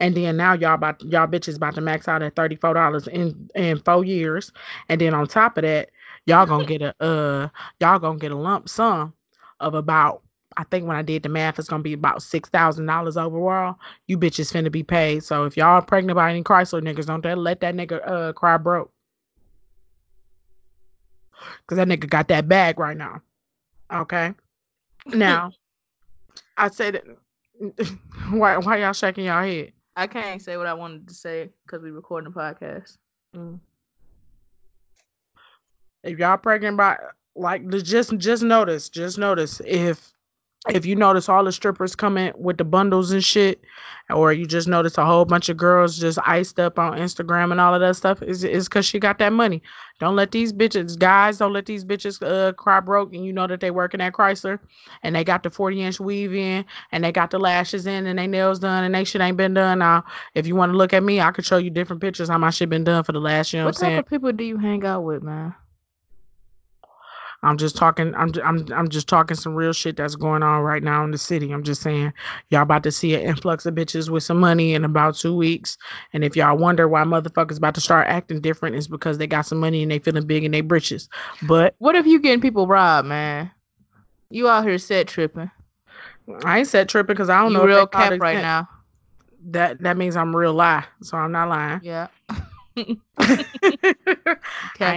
And then now y'all about y'all bitches about to max out at thirty four dollars in in four years. And then on top of that, y'all gonna get a uh y'all gonna get a lump sum of about I think when I did the math, it's gonna be about six thousand dollars overall. You bitches finna be paid. So if y'all pregnant by any Chrysler niggas, don't that let that nigga uh cry broke. Cause that nigga got that bag right now. Okay. Now I said why why y'all shaking y'all head? I can't say what I wanted to say because we recording a podcast. Mm. if y'all pregnant by like just just notice just notice if if you notice all the strippers coming with the bundles and shit or you just notice a whole bunch of girls just iced up on instagram and all of that stuff is is because she got that money. Don't let these bitches guys don't let these bitches uh cry broke and you know that they working at chrysler and they got the 40 inch weave in and they got the lashes in and they nails done and they shit ain't been done. Now if you want to look at me i could show you different pictures how my shit been done for the last you know what, what i'm type saying? of people do you hang out with, man? I'm just talking. I'm I'm I'm just talking some real shit that's going on right now in the city. I'm just saying, y'all about to see an influx of bitches with some money in about two weeks. And if y'all wonder why motherfuckers about to start acting different, it's because they got some money and they feeling big in their britches. But What if you getting people robbed, man? You out here set tripping. I ain't said tripping because I don't You know. real cap right now. That that means I'm real lie. So I'm not lying. Yeah, capping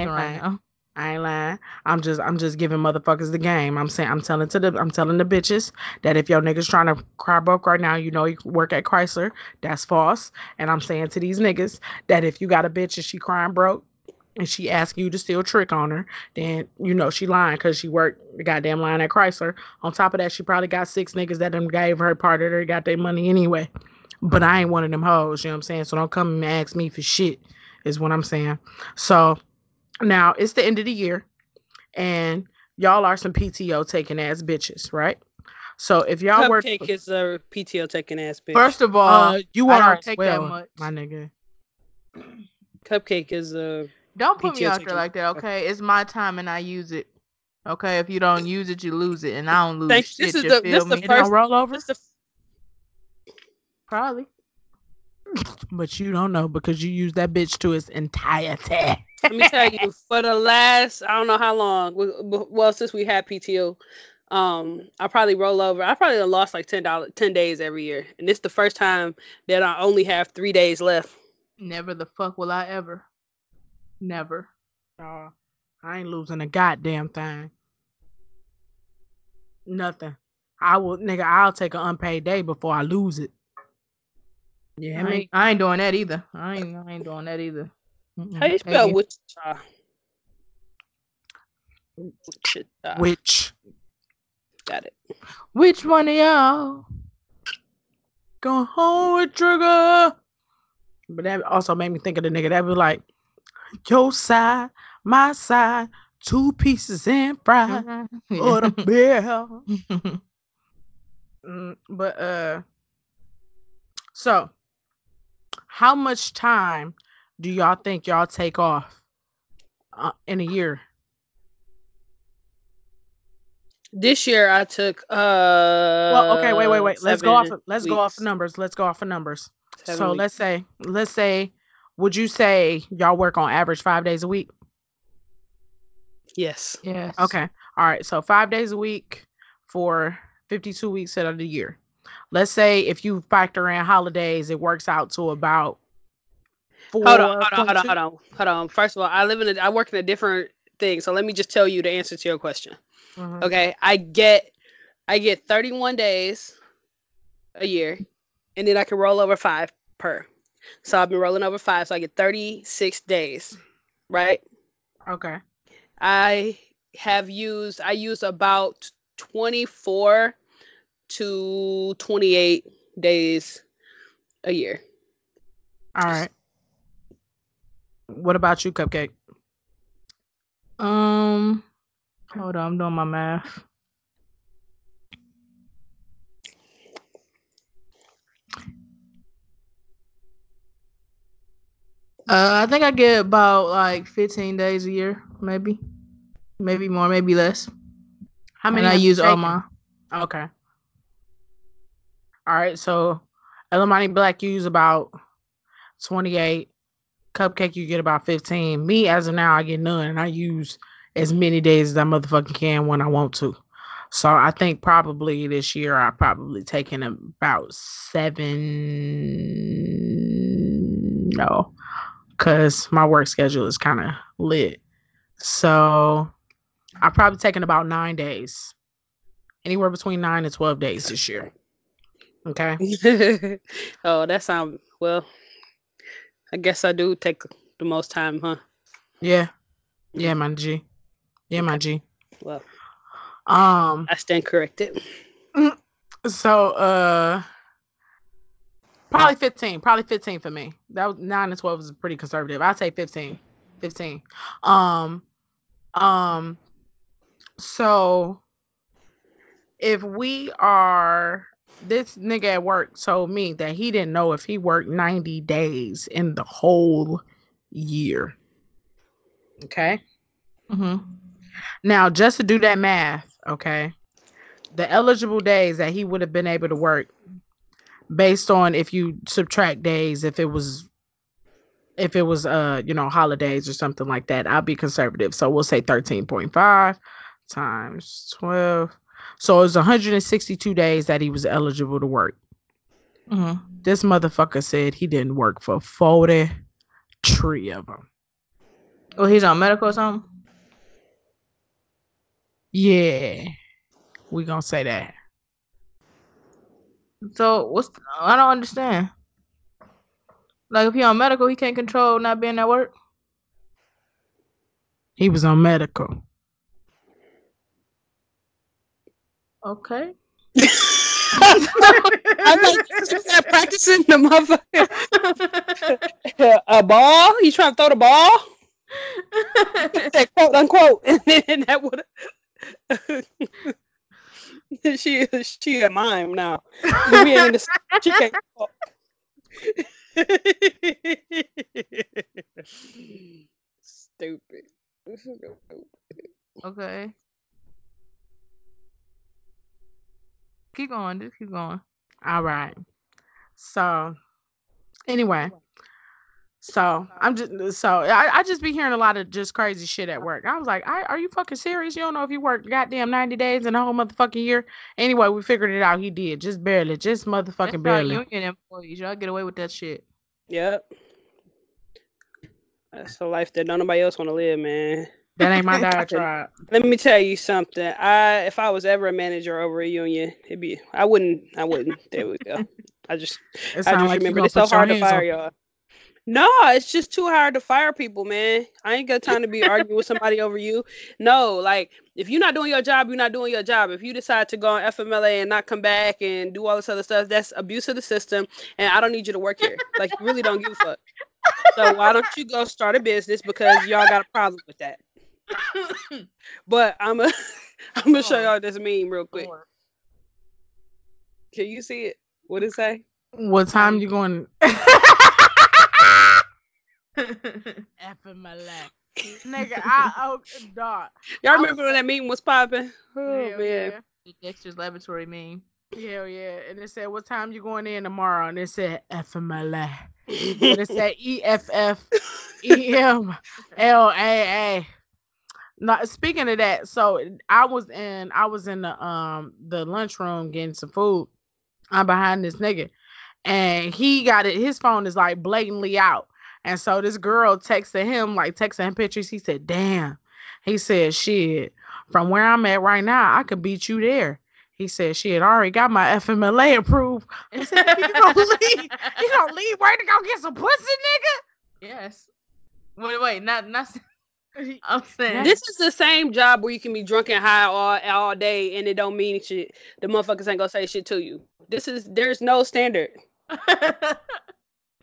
right now. I ain't lying. I'm just I'm just giving motherfuckers the game. I'm saying I'm telling to the I'm telling the bitches that if your niggas trying to cry broke right now, you know you work at Chrysler. That's false. And I'm saying to these niggas that if you got a bitch and she crying broke and she asking you to steal trick on her, then you know she lying because she worked the goddamn line at Chrysler. On top of that, she probably got six niggas that done gave her part of her got their money anyway. But I ain't one of them hoes, you know what I'm saying? So don't come and ask me for shit, is what I'm saying. So now it's the end of the year, and y'all are some PTO taking ass bitches, right? So if y'all work, Cupcake is a PTO taking ass bitch. First of all, uh, you I are don't take that much. my nigga. Cupcake is a don't put me out there like that, okay? It's my time and I use it. Okay, if you don't use it, you lose it, and I don't lose Thank- shit. this is you the- feel this me? It don't First- roll over, That's the Probably. but you don't know because you use that bitch to its entirety. Let me tell you, for the last I don't know how long, w- w- well since we had PTO, um, I probably roll over. I probably lost like ten dollars, ten days every year, and this the first time that I only have three days left. Never the fuck will I ever. Never. Nah, I ain't losing a goddamn thing. Nothing. I will, nigga. I'll take an unpaid day before I lose it. Yeah, I I mean, ain't, I ain't doing that either. I ain't, I ain't doing that either. Mm-mm. How you spell you. Wichita? Wichita. which Got it. Which one of y'all? go home with trigger. But that also made me think of the nigga that was like, your side, my side, two pieces in fried or the bill. Mm, but uh, so how much time do y'all think y'all take off uh, in a year? This year I took uh Well, okay, wait, wait, wait. Let's go off. seven Let's go off weeks. numbers. Let's go off of numbers. Seven so weeks. let's say, let's say, would you say y'all work on average five days a week? Yes. Yes. Okay. All right. So five days a week for 52 weeks out of the year. Let's say if you factor in holidays, it works out to about four. Hold on, hold on, hold on, hold on, hold on. First of all, I live in a I work in a different thing. So let me just tell you the answer to your question. Mhm. Okay. I get I get 31 days a year, and then I can roll over five per. So I've been rolling over five, so I get 36 days, right? Okay. I have used I use about 24 to 28 days a year. All right. What about you, Cupcake? Um, hold on, I'm doing my math. Uh, I think I get about like 15 days a year, maybe, maybe more, maybe less. How And many I use all my. Okay. All right. So, Ellamani Black, you use about 28. Cupcake, you get about 15. Me, as of now, I get none. And I use as many days as I motherfucking can when I want to. So, I think probably this year I've probably taken about seven. No, because my work schedule is kind of lit. So, I've probably taken about nine days anywhere between nine and 12 days this year. Okay. oh, that sounds well. I guess I do take the most time, huh? Yeah. Yeah, my G. Yeah, my G. Well, Um, I stand corrected. so uh probably 15. Probably 15 for me. That was nine and 12 is pretty conservative. I'd say 15. 15. Um um so if we are this nigga at work told me that he didn't know if he worked 90 days in the whole year. Okay. hmm Now, just to do that math, okay, the eligible days that he would have been able to work based on if you subtract days, if it was if it was uh, you know, holidays or something like that, I'll be conservative. So we'll say 13.5 times 12. So it was 162 days that he was eligible to work. hmm This motherfucker said he didn't work for 43 of them. Well, he's on medical or something. Yeah. We gonna say that. So what's? I don't understand. Like if he on medical, he can't control not being at work. He was on medical. Okay. I'm like, you start practicing the motherfucker. a ball? You trying to throw the ball? That quote unquote. And then that would she is she a mime now. We ain't the, she can't talk. Stupid. okay. Keep going. Just keep going. All right. So anyway. So I'm just so I, I just be hearing a lot of just crazy shit at work. I was like, I, are you fucking serious? You don't know if you worked goddamn 90 days in a whole motherfucking year. Anyway, we figured it out. He did. Just barely. Just motherfucking That's barely. union employees. Y'all get away with that shit. Yep. That's a life that don't nobody else want to live, man. That ain't my diatribe. Let me tell you something. I if I was ever a manager over a union, it'd be I wouldn't I wouldn't. There we go. I just I just like remember it's so hard to hands on- fire y'all. No, it's just too hard to fire people, man. I ain't got time to be arguing with somebody over you. No, like if you're not doing your job, you're not doing your job. If you decide to go on FMLA and not come back and do all this other stuff, that's abuse of the system. And I don't need you to work here. Like you really don't give a fuck. So why don't you go start a business because y'all got a problem with that? But I'm a I'm gonna show y'all this meme real quick. Can you see it? What it say? What time you going? FMLA. Nigga, I oh dog. Y'all I remember when that meme was popping? Oh man. yeah. The Dexter's Laboratory meme. Hell yeah. And it said, What time you going in tomorrow? And it said FMLA. And it said E F F E M L A A. Now speaking of that, so I was in I was in the um the lunchroom getting some food. I'm behind this nigga. And he got it, his phone is like blatantly out. And so this girl texted him, like texting him pictures. He said, Damn. He said, Shit, from where I'm at right now, I could beat you there. He said, Shit, I already got my FMLA approved. I said, You gonna leave? You gonna leave where to go get some pussy, nigga?" Yes. Wait, wait, not not. Nigga? I'm saying This is the same job where you can be drunk and high all all day and it don't mean shit. The motherfuckers ain't gonna say shit to you. This is there's no standard.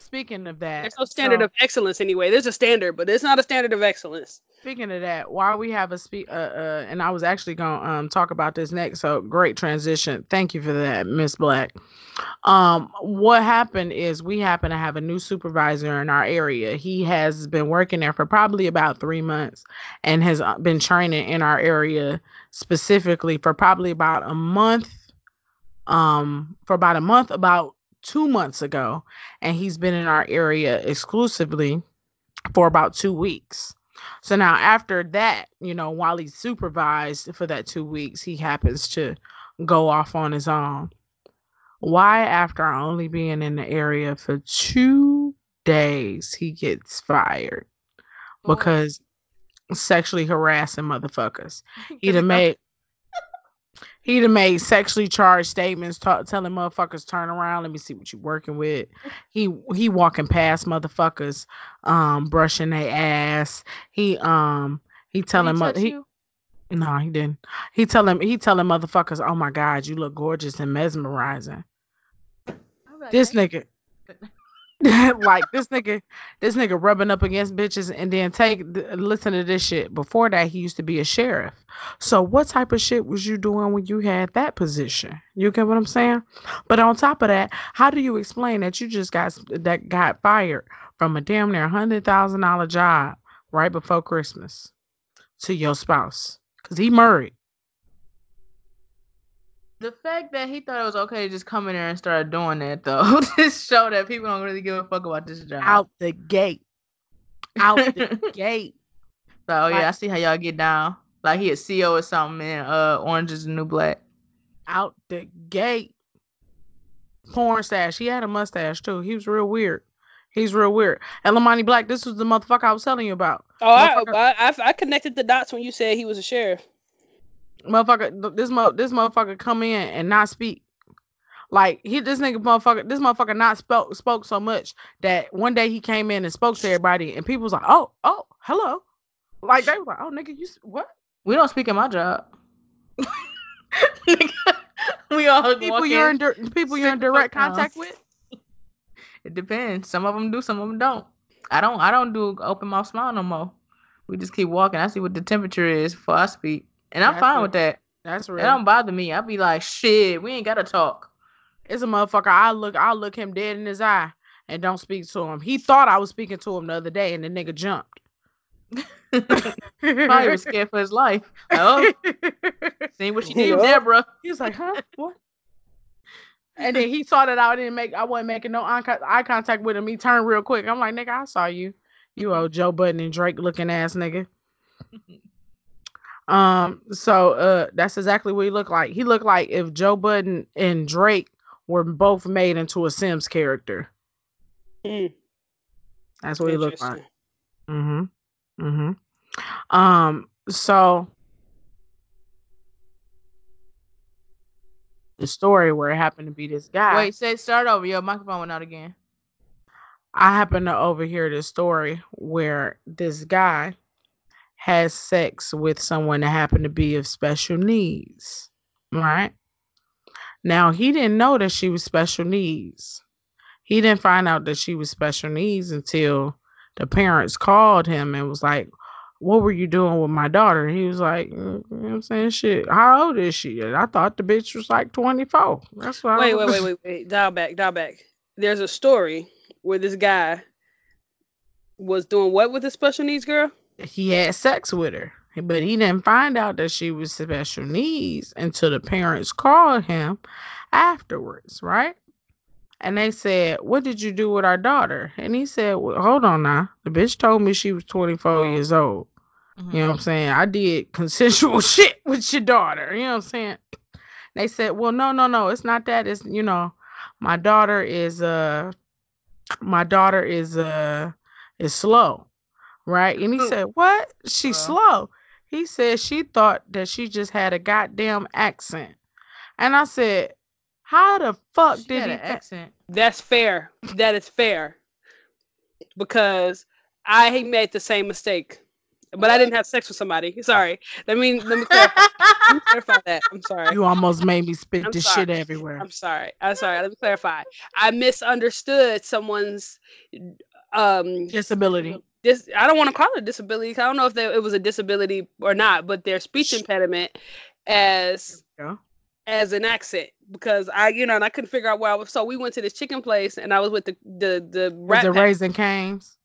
Speaking of that, There's no standard so- of excellence anyway. There's a standard, but it's not a standard of excellence. Speaking of that, while we have a speak, uh, uh, and I was actually gonna um talk about this next. So great transition. Thank you for that, Miss Black. Um, what happened is we happen to have a new supervisor in our area. He has been working there for probably about three months, and has uh, been training in our area specifically for probably about a month. Um, for about a month, about two months ago, and he's been in our area exclusively for about two weeks. So now after that, you know, while he's supervised for that two weeks, he happens to go off on his own. Why after only being in the area for two days he gets fired? Because sexually harassing motherfuckers. He done made he done made sexually charged statements ta- telling motherfuckers turn around, let me see what you working with. He he walking past motherfuckers, um, brushing their ass. He um he telling mo- he no, he didn't. He telling he telling motherfuckers, "Oh my God, you look gorgeous and mesmerizing." This nigga, like this nigga, this nigga rubbing up against bitches, and then take listen to this shit. Before that, he used to be a sheriff. So, what type of shit was you doing when you had that position? You get what I'm saying? But on top of that, how do you explain that you just got that got fired from a damn near hundred thousand dollar job right before Christmas to your spouse? Cause he married. The fact that he thought it was okay to just come in there and start doing that though, just show that people don't really give a fuck about this job. out the gate. Out the gate. So oh, yeah, Like- I see how y'all get down. Like he a CEO or something, man. Uh, Orange is the New Black. Out the gate. Porn stash. He had a mustache too. He was real weird. He's real weird. Ellamani Black, this was the motherfucker I was telling you about. Oh, I, I, I, I connected the dots when you said he was a sheriff. Motherfucker, this mo this motherfucker come in and not speak. Like he this nigga motherfucker, this motherfucker not spoke spoke so much that one day he came in and spoke to everybody and people was like, Oh, oh, hello. Like they was like, Oh nigga, you s- what? We don't speak in my job. we all People you're in. in people you're in sit the fuck direct contact with? It depends. Some of them do, some of them don't. I don't. I don't do open mouth smile no more. We just keep walking. I see what the temperature is before I speak, and I'm That's fine it. with that. That's That real. don't bother me. I'll be like, shit, we ain't gotta talk. It's a motherfucker. I look, I look him dead in his eye and don't speak to him. He thought I was speaking to him the other day, and the nigga jumped. Probably was scared for his life. Like, oh, see what she did, Yeah. Deborah. he was like, "Huh? What?" And then he saw that I didn't make, I wasn't making no eye, contact with him. He turned real quick. I'm like, "Nigga, I saw you, you old Joe Budden and Drake looking ass nigga." Um, so uh, that's exactly what he looked like. He looked like if Joe Budden and Drake were both made into a Sims character. Hmm, That's what he looked like. Mm-hmm. Mm-hmm. Um, so the story where it happened to be this guy. Wait, say start over. Your microphone went out again. I happened to overhear this story where this guy has sex with someone that happened to be of special needs. Right? Now he didn't know that she was special needs. He didn't find out that she was special needs until the parents called him and was like, What were you doing with my daughter? And he was like, "Mm, You know what I'm saying? Shit, how old is she? And I thought the bitch was like 24. That's what I Wait, wait, wait, wait, wait. Dial back, dial back. There's a story where this guy was doing what with a special needs girl? He had sex with her, but he didn't find out that she was special needs until the parents called him afterwards, right? And they said, What did you do with our daughter? And he said, well, Hold on now. The bitch told me she was 24 years old. Mm-hmm. You know what I'm saying? I did consensual shit with your daughter. You know what I'm saying? They said, Well, no, no, no. It's not that. It's, you know, my daughter is, uh, my daughter is, uh, is slow. Right. And he said, What? She's uh, slow. He said she thought that she just had a goddamn accent. And I said, how the fuck did he accent? That's fair. That is fair. Because I made the same mistake. But I didn't have sex with somebody. Sorry. Let me let me clarify, let me clarify that. I'm sorry. You almost made me spit I'm this sorry. shit everywhere. I'm sorry. I'm sorry. Let me clarify. I misunderstood someone's um disability. This I don't want to call it a disability. I don't know if they, it was a disability or not, but their speech impediment as yeah as an accent because I, you know, and I couldn't figure out where I was. So we went to this chicken place, and I was with the the the was the Raising Cane's.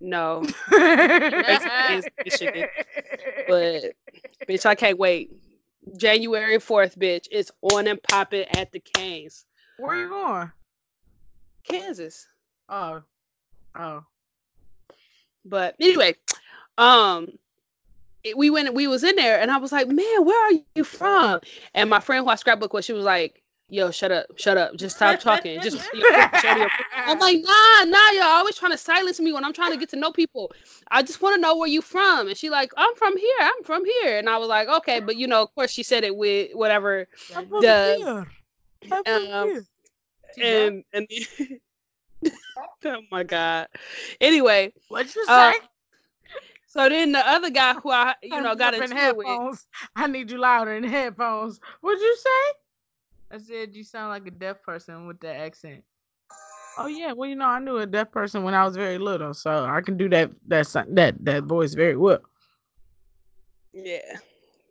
No, chicken. but bitch, I can't wait. January fourth, bitch, it's on and popping at the Cane's. Where are you going? Kansas. Oh, oh. But anyway, um, we went we was in there and I was like, man, where are you from? And my friend who I scrapbook with, she was like, yo, shut up, shut up, just stop talking, just. I'm like, nah, nah, you're always trying to silence me when I'm trying to get to know people. I just want to know where you from. And she like, I'm from here, I'm from here, and I was like, okay, but you know, of course, she said it with whatever the. Um, and and oh my god. Anyway, what'd you uh, say? Uh, so then the other guy who I, you know, got into headphones. With, I need you louder in headphones. What'd you say? I said you sound like a deaf person with that accent. Oh yeah, well you know I knew a deaf person when I was very little, so I can do that that that that voice very well. Yeah,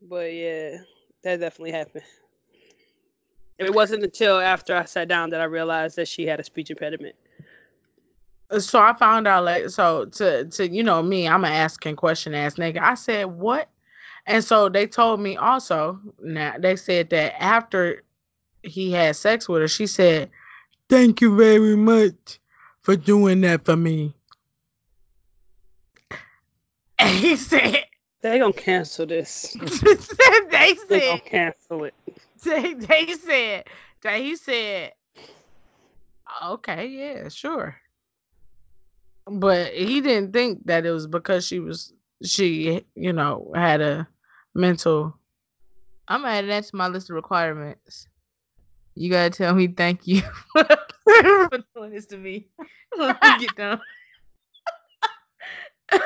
but yeah, that definitely happened. It wasn't until after I sat down that I realized that she had a speech impediment so I found out like so to to you know me, I'm an asking question ass nigga. I said what? And so they told me also now they said that after he had sex with her, she said, Thank you very much for doing that for me. And he said They gonna cancel this. they said they gonna cancel it. They, they said that he said Okay, yeah, sure but he didn't think that it was because she was she you know had a mental i'm adding that to my list of requirements. You gotta tell me thank you for doing this to me. Get done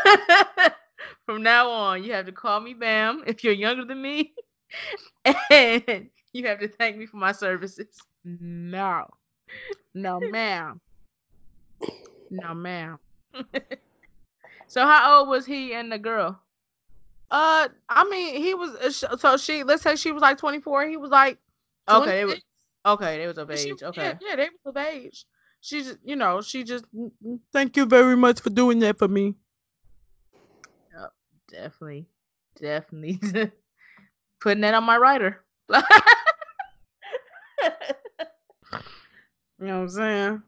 from now on you have to call me bam if you're younger than me. And you have to thank me for my services. No. No ma'am. No ma'am so how old was he and the girl? Uh, I mean, he was uh, so she. Let's say she was like twenty four. He was like, okay, they was okay. They was of age. She, okay, yeah, yeah, they was of age. She just, you know, she just. Mm, mm, thank you very much for doing that for me. Yep, definitely, definitely putting that on my writer. you know what I'm saying?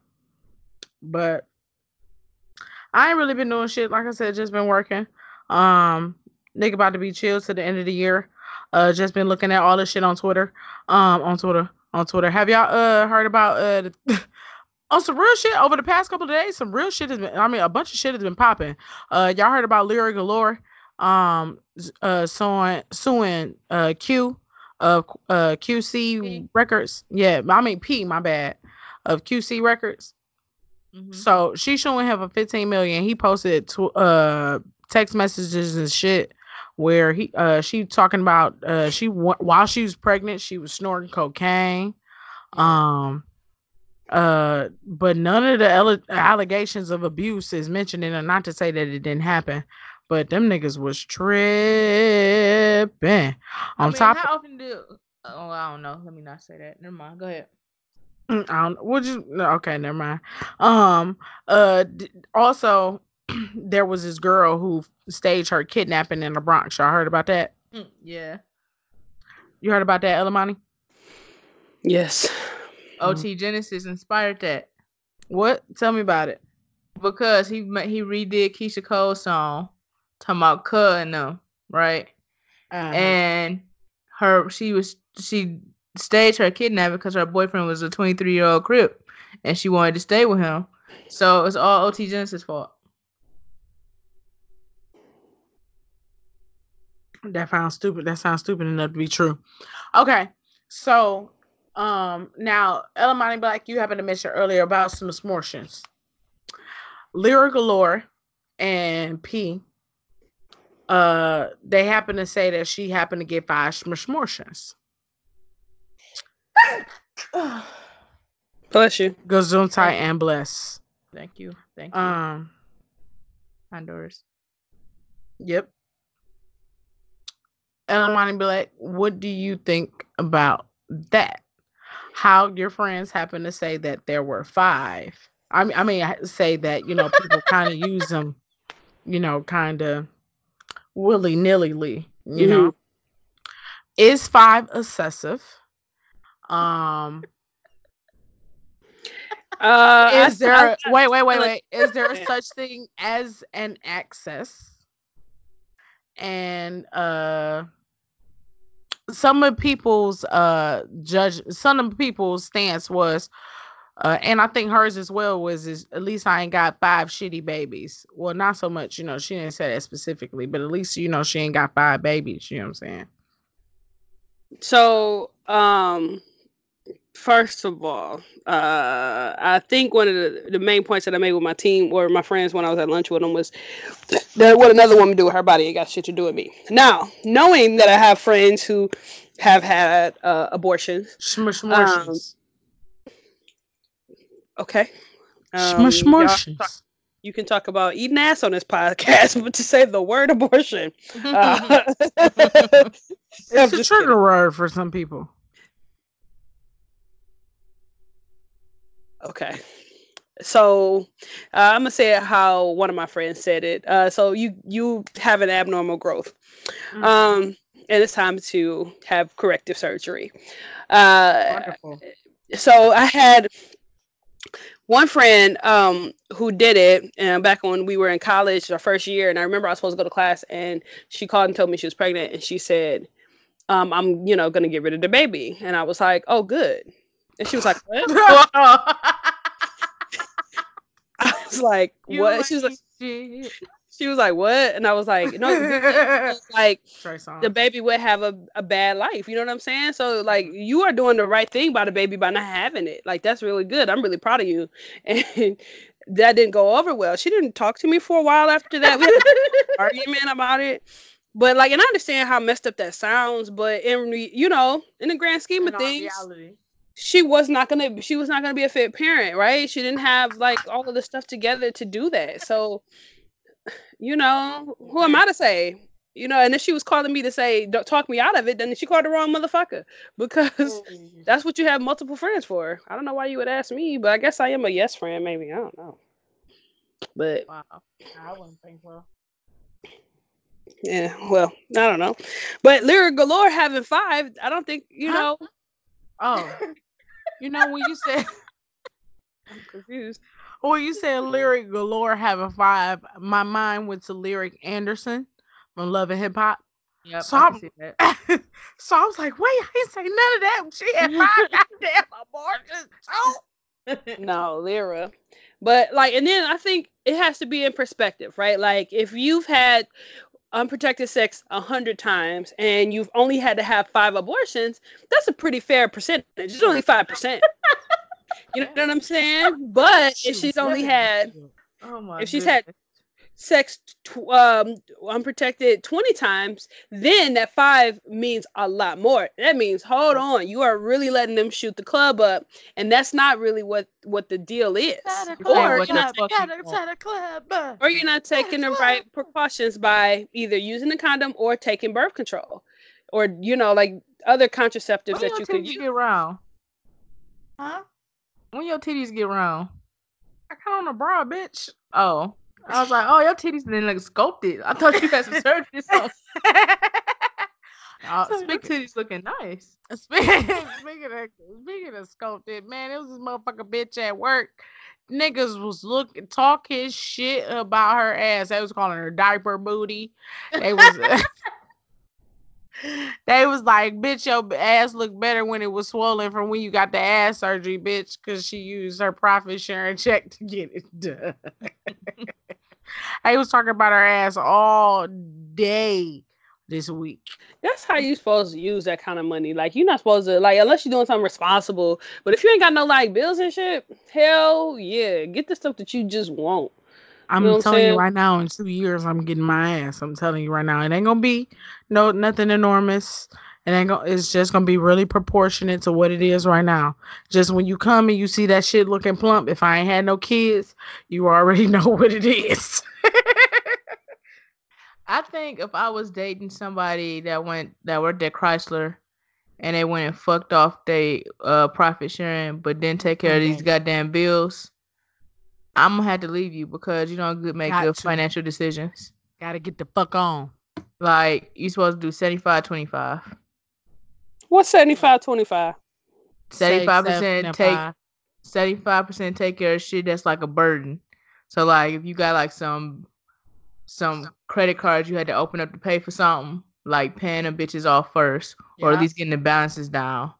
But I ain't really been doing shit. Like I said, just been working. Um, nigga about to be chill to the end of the year. Uh, just been looking at all the shit on Twitter. Um, on Twitter, on Twitter. Have y'all uh heard about uh The- on some real shit over the past couple of days? Some real shit has been. I mean, a bunch of shit has been popping. Uh, y'all heard about Lyric Galore? Um, uh, suing suing uh Q of uh QC P. Records. Yeah, I mean P. My bad. Of QC Records. Mm-hmm. So she's showing him a 15 million. He posted to, uh text messages and shit where he uh she talking about uh she while she was pregnant she was snorting cocaine. Um uh but none of the ele- allegations of abuse is mentioned in it not to say that it didn't happen but them niggas was tripping. On I mean, top how often do oh i don't know. Let me not say that. Never mind. Go ahead I don't. Would you? Okay, never mind. Um. Uh. Also, there was this girl who staged her kidnapping in the Bronx. Y'all heard about that? Mm, Yeah. You heard about that, Ellamani? Yes. OT Genasis inspired that What? Tell me about it. because he he redid Keyshia Cole's song talking about cutting them, right? Uh, And her she was she staged her kidnapping because her boyfriend was a 23 year old crip and she wanted to stay with him. So it's all OT Genasis fault. That sounds stupid. That sounds stupid enough to be true. Okay, so um now Ellamani Black, you happened to mention earlier about some smortions. Lira Galore and P. Uh, they happen to say that she happened to get five smortions. Bless you. Gesundheit and bless. Thank you. Thank you. Um, Honduras. Yep. Ellamani like, what do you think about that? How your friends happen to say that there were five? I mean, I mean, I say that you know people kind of use them, you know, kind of willy nilly. You know, is five excessive? Um, Uh, is there? Wait, wait, wait, wait. Is there such thing as an access? And uh, some of people's uh judge, some of people's stance was, uh, and I think hers as well was is at least I ain't got five shitty babies. Well, not so much, you know, she didn't say that specifically, but at least you know she ain't got five babies. You know what I'm saying? So, um, first of all, uh, I think one of the, the main points that I made with my team or my friends when I was at lunch with them was that what another woman do with her body ain't got shit to do with me. Now, knowing that I have friends who have had uh, abortions, Shmush Um, okay. Um, Shmush y'all mortions. talk- You can talk about eating ass on this podcast, but to say the word abortion, uh, It's a trigger kidding. word for some people. Okay. So uh, I'm gonna say it how one of my friends said it. Uh, so you you have an abnormal growth, Mm-hmm. um, and it's time to have corrective surgery. Uh, Wonderful. so I had one friend um, who did it, and back when we were in college, our first year, and I remember I was supposed to go to class, and she called and told me she was pregnant, and she said, um, "I'm, you know, gonna get rid of the baby," and I was like, "Oh, good," and she was like, "What?" I was like, "What?" She was like, shit. "She was like, what?" And I was like, "No." like the baby would have a, a bad life. You know what I'm saying? So like you are doing the right thing by the baby by not having it. Like that's really good. I'm really proud of you. And that didn't go over well. She didn't talk to me for a while after that. We had an argument about it. But like, and I understand how messed up that sounds. But in re- you know, in the grand scheme In of things, reality. She was not gonna. She was not gonna be a fit parent, right? She didn't have like all of the stuff together to do that. So, you know, who am I to say? You know, and if she was calling me to say "Don't talk me out of it, then she called the wrong motherfucker because mm-hmm. that's what you have multiple friends for. I don't know why you would ask me, but I guess I am a yes friend. Maybe I don't know. But Wow. I wouldn't think so. yeah, well, I don't know. But Lira Galore having five, I don't think you Huh? know. Oh. You know when you said I'm confused. when you said lyric galore having five, my mind went to Lyrica Anderson from Love and Hip Hop. Yep, So I I'm- can see that. so I was like, wait, I ain't say none of that. She had five goddamn abortions. too. No, Lira. But like, and then I think it has to be in perspective, right? Like, if you've had unprotected sex a hundred times and you've only had to have five abortions, that's a pretty fair percentage. It's only five percent. you know what I'm saying? But if she's only had. Oh my If she's had- goodness. Sex tw- um unprotected 20 times then that five means a lot more that means hold on you are really letting them shoot the club up and that's not really what what the deal is Or club, what the at a- fuck at you a- want. at a club, or you're not taking the right precautions by either using a condom or taking birth control or you know like other contraceptives When that you could titties use get round? Huh? When your titties get round? I got on a bra, bitch. Oh, I was like, oh, your titties been like sculpted. I thought you had some surgery. something. Uh, Your speaking, titties looking nice. speaking, speaking of speaking of sculpted, man, it was this motherfucker bitch at work. Niggas was looking talking shit about her ass. They was calling her diaper booty. They was they was like, bitch, your ass looked better when it was swollen from when you got the ass surgery, bitch, because she used her profit sharing check to get it done. I was talking about her ass all day this week. That's how you supposed to use that kind of money. Like you're not supposed to like unless you're doing something responsible. But if you ain't got no like bills and shit, hell yeah, get the stuff that you just want. I'm know what I'm telling you right now, in two years, I'm getting my ass. I'm telling you right now, it ain't gonna be no nothing enormous. It ain't gonna. It's just gonna be really proportionate to what it is right now. Just when you come and you see that shit looking plump, if I ain't had no kids, you already know what it is. I think if I was dating somebody that went that worked at Chrysler and they went and fucked off they uh profit sharing but didn't take care of these goddamn bills, I'm gonna have to leave you because you don't good make Got good to. financial decisions. Gotta get the fuck on. Like you supposed to do 75 25. What's 75 25? 75% take 75. 75% take care of shit that's like a burden. So like if you got like some some credit cards you had to open up to pay for something, like paying them bitches off first, or at least getting the balances down.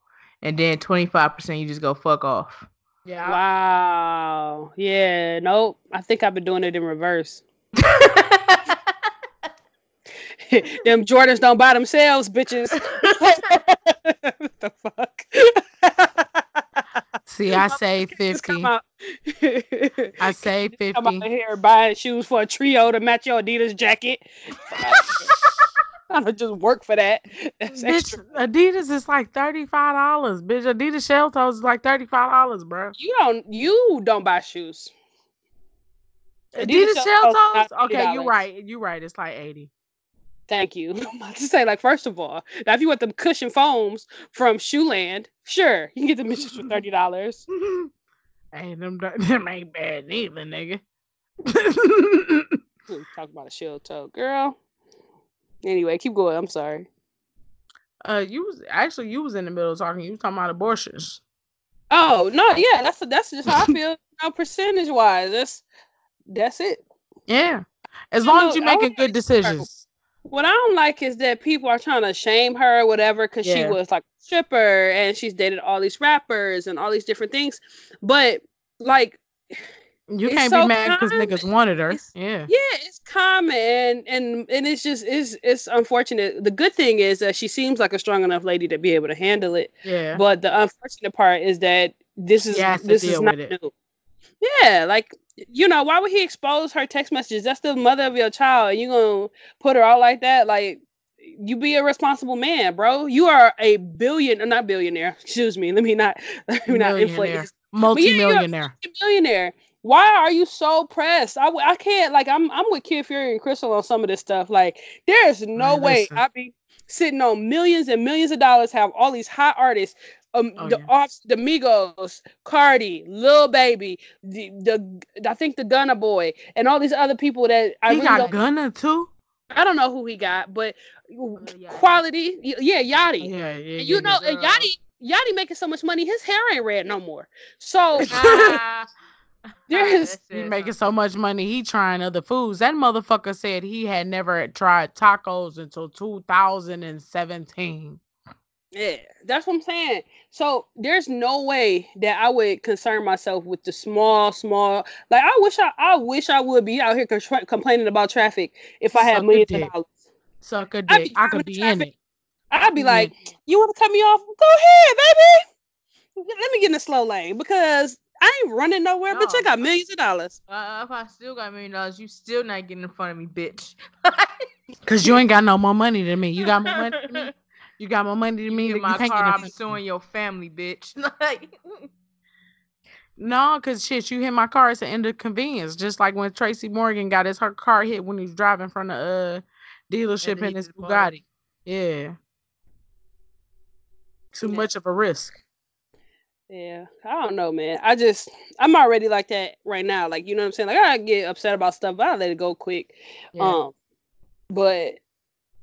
And then 25% you just go fuck off. Yeah. Wow. Yeah, nope. I think I've been doing it in reverse. Them Jordans don't buy themselves, bitches. what the fuck? See, I say Just come 50. out. I say come out 50. here buying shoes for a trio to match your Adidas jacket. I'm gonna just work for that. That's Bitch, extra. Adidas is like $35. Bitch, Adidas shell toes is like $35, bro. You don't. You don't buy shoes. Adidas, shell shell toes? Okay, you're right. You're right. It's like 80 Thank you. I'm about to say, like, first of all, now if you want them cushion foams from Shoeland, sure, you can get them bitches for thirty dollars. ain't them, them ain't bad neither, nigga. Talk about a shell toe, girl. Anyway, keep going. I'm sorry. uh, you was actually you was in the middle of talking. You was talking about abortions. Oh no, yeah, that's that's just how I feel. Know, percentage wise, that's that's it. Yeah, as You long know, as you're making good decisions. What I don't like is that people are trying to shame her or whatever because she was like a stripper and she's dated all these rappers and all these different things. But like, You can't so be mad because niggas wanted her. It's- Yeah. yeah, it's common and and and it's just it's it's unfortunate. The good thing is that she seems like a strong enough lady to be able to handle it. Yeah. But the unfortunate part is that this is She has to this is not new. Yeah, like you know, why would he expose her text messages? That's the mother of your child. And you gonna put her out like that? Like you be a responsible man, bro. You are a billion, not billionaire. Excuse me. Let me not let me not inflate Multi-millionaire. millionaire. Why are you so pressed? I, I can't like I'm I'm with Kid Fury and Crissle on some of this stuff. Like there is no Man, way. I'd be sitting on millions and millions of dollars, have all these hot artists, um, Oh, the yeah. off, the Migos, Cardi, Lil Baby, the the I think the Gunna Boy, and all these other people that I he really got don't, Gunna too. I don't know who he got, but Yachty. quality, yeah, Yachty. Yeah, yeah. And you yeah, know, yeah. and Yachty, Yachty making so much money, his hair ain't red no more. So There is- That He making so much money. He trying other foods. That motherfucker said he had never tried tacos until 2017. Yeah, that's what I'm saying. So there's no way that I would concern myself with the small, small. Like I wish I, I wish I would be out here complaining about traffic if I had Suck millions of dollars. Suck a dick. I could be in it. I'd be like, "You want to cut me off? Go ahead, baby. Let me get in the slow lane because I ain't running nowhere. Bitch, I got millions of dollars. Uh, if I still got a million dollars, you still not getting in front of me, bitch. Cause you ain't got no more money than me. You got more money than me. You got more money than You me. get You my can't car, I'm front of me. suing your family, bitch. No, cause shit, you hit my car. It's an end of convenience. Just like when Tracy Morgan got his her car hit when he was driving from the uh dealership in his did the. Bugatti. Yeah. Too Yeah. much of a risk. Yeah, I don't know, man. I just I'm already like that right now. Like you know what I'm saying. Like I get upset about stuff, but I let it go quick. Yeah. Um, but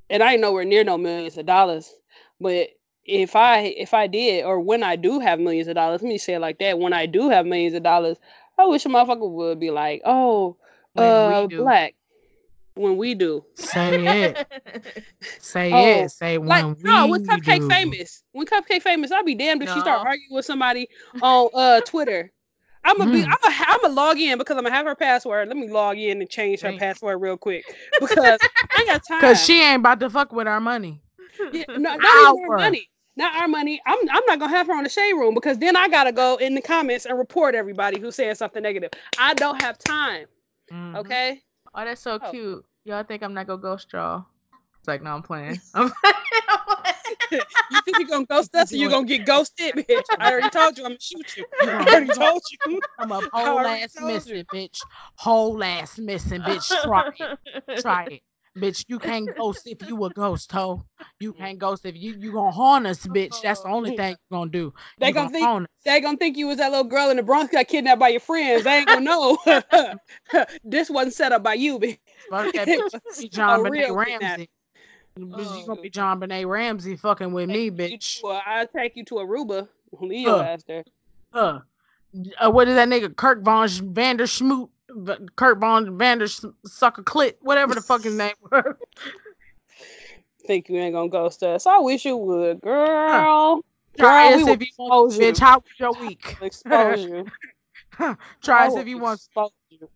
and I ain't nowhere near no millions of dollars. But if I if I did or when I do have millions of dollars, let me say it like that. When I do have millions of dollars, I wish a motherfucker would be like, oh, When we uh, black. When we do, Say it. Say Oh, it. Say when like when no, when Cupcake do. famous, when Cupcake famous, I'll be damned if she start arguing with somebody on uh Twitter. I'm gonna be, Mm. I'm gonna, I'm gonna log in because I'm gonna have her password. Let me log in and change her Right. password real quick because I ain't got time. Cause she ain't about to fuck with our money. Yeah, no, not even our Our. money, not our money. I'm, I'm not gonna have her on the shade room because then I gotta go in the comments and report everybody who said something negative. I don't have time. Mhm. Okay. Oh, that's so Oh. cute. Y'all think I'm not gonna ghost y'all? It's like, no, I'm playing. I'm playing. You think you're gonna ghost us or you're gonna get ghosted, bitch? I already told you I'm gonna shoot you. I already told you. I'm a whole ass missing, bitch. Whole ass missing, bitch. Try it. Try it. Bitch, you can't ghost if you a ghost hoe. You can't ghost if you you gonna haunt us, bitch. That's the only thing you gonna do. They You gonna think they gonna think you was that little girl in the Bronx got kidnapped by your friends. They ain't gonna know. this wasn't set up by you, bitch. Fuck that It bitch. Be JonBenét Ramsey. You Oh, gonna be JonBenét Ramsey fucking with me, bitch. a- I'll take you to Aruba. Leave your Huh. ass there. Huh. Uh, what is that nigga? Kirk Von Sch- Vander Schmoot. V- Kirk Von Vander Sucker Clit. Whatever the fuck his name was. Think you ain't gonna ghost us. I wish you would, girl. Try Girl, us if you want you. bitch. How was your week? Expose you. Try I us if you want. you.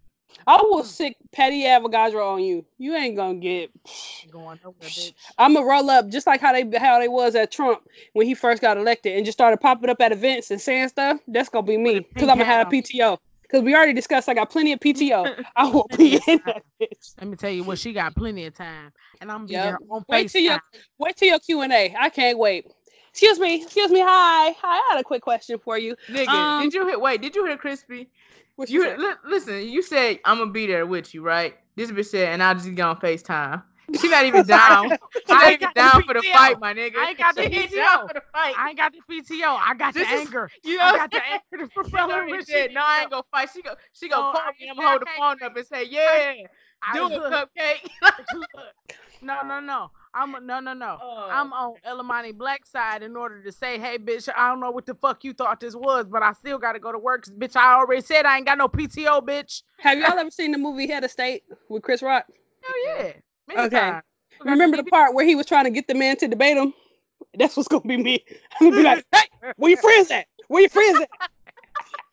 I will sick Petty Avocado on you. You ain't gonna get. Going nowhere, bitch. I'm gonna roll up just like how they how they was at Trump when he first got elected and just started popping up at events and saying stuff. That's gonna be me because I'm gonna have a. PTO. Because we already discussed I got plenty of PTO. I will be in that bitch. Let me tell you what, she got plenty of time, and I'm Yep. there on Wait till your wait till your Q and A. I can't wait. Excuse me, excuse me. Hi, hi. I had a quick question for you. Nigga, Um, did you hear? Wait, did you hear Chrispy? You li- listen. You said I'm gonna be there with you, right? This bitch said, and I'll just get on Facetime. She not even down. She I not ain't even got the down for the fight, my nigga. I ain't got the PTO. for the fight. I ain't got the PTO. I got the is- anger. You know, I got the anger to She propel her. already she said, no, I ain't gonna fight. She go, she gonna No, call I me. I'm gonna hold the phone up and say, yeah, I do it, look, cupcake. No, no, no. I'm no, no, no. Oh. I'm on Ellamani Black side in order to say, hey, bitch, I don't know what the fuck you thought this was, but I still got to go to work. 'cause, bitch, I already said I ain't got no PTO, bitch. Have y'all ever seen the movie Head of State with Chris Rock? Hell yeah. Many Okay. times. I got Remember the part where he was trying to get the man to debate him? That's what's gonna be me. I'm gonna be like, hey, where your friends at? Where your friends at?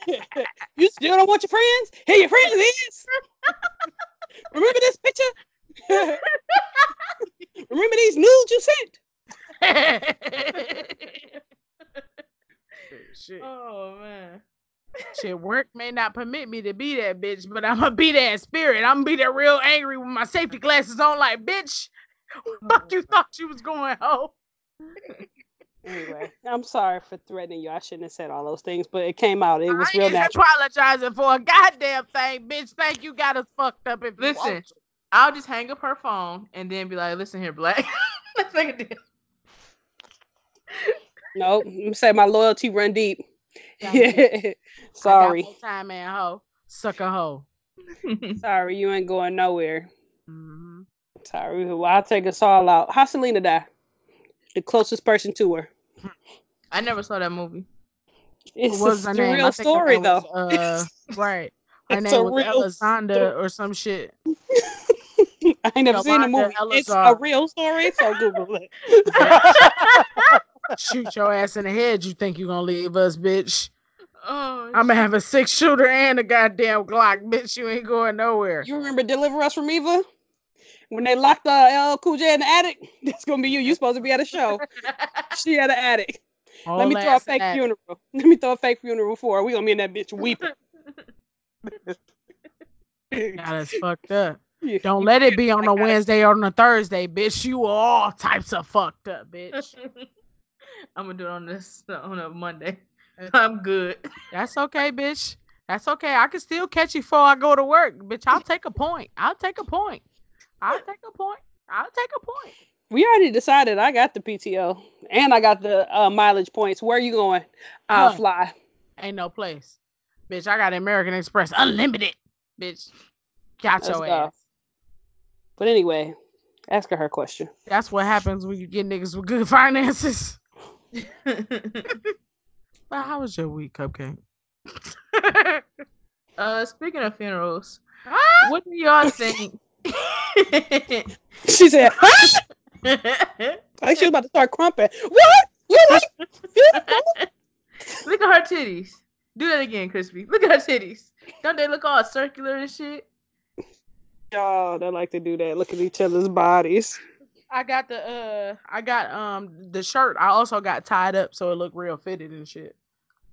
you still don't want your friends? Here your friends is. Remember this picture? Remember these nudes you sent? Shit. oh man. Shit, work may not permit me to be that bitch, but I'm gonna be that spirit. I'm gonna be that real angry with my safety glasses on, like, bitch, oh fuck you thought you was going home. Anyway, I'm sorry for threatening you. I shouldn't have said all those things, but it came out. It was real natural. I real ain't natural. apologizing for a goddamn thing, bitch. Thank you, got us fucked up. If you Listen. want. I'll just hang up her phone and then be like, listen here, black. Let's make a deal. No, let me say my loyalty run deep. Thank you. I got sorry, more time man, hoe, sucker hoe. sorry, you ain't going nowhere. hmm Sorry, well, I'll take us all out. How Selena die? The closest person to her. I never saw that movie. It's What was a, her it's name? Real story, name though. was, uh, right. Her It's name was real Alessandra or some shit. I ain't never seen the Yolanda movie. It's a real story, so Google it. Shoot your ass in the head. You think you gonna leave us, bitch? Oh, I'm gonna have a six shooter and a goddamn Glock, bitch. You ain't going nowhere. you remember Deliver Us from Eva? When they locked uh, LL Cool J in the attic? That's gonna be you. You supposed to be at a show. She at an attic. Let me throw a fake ass. funeral. Let me throw a fake funeral for her. We gonna be in that bitch weeping. Got us fucked up. Yeah. Don't let it be on a. Wednesday or on a Thursday, bitch. You all types of fucked up, bitch. I'm gonna do it on this on a Monday. I'm good. That's okay, bitch. That's okay. I can still catch you before I go to work, bitch. I'll take a point. I'll take a point. I'll take a point. I'll take a point. We already decided I got the PTO and I got the uh, mileage points. Where are you going? I'll Huh. fly. Ain't no place. Bitch, I got American Express unlimited. Bitch, got Let's your go. ass. But anyway, ask her her question. That's what happens when you get niggas with good finances. But how was your week, Cupcake? uh, speaking of funerals, what do y'all think? She said, huh? I think she was about to start crumping. What? You like look at her titties. Do that again, Chrispy. Look at her titties. Don't they look all circular and shit? Y'all, they like to do that. Look at each other's bodies. I got the uh I got um the shirt. I also got tied up so it looked real fitted and shit.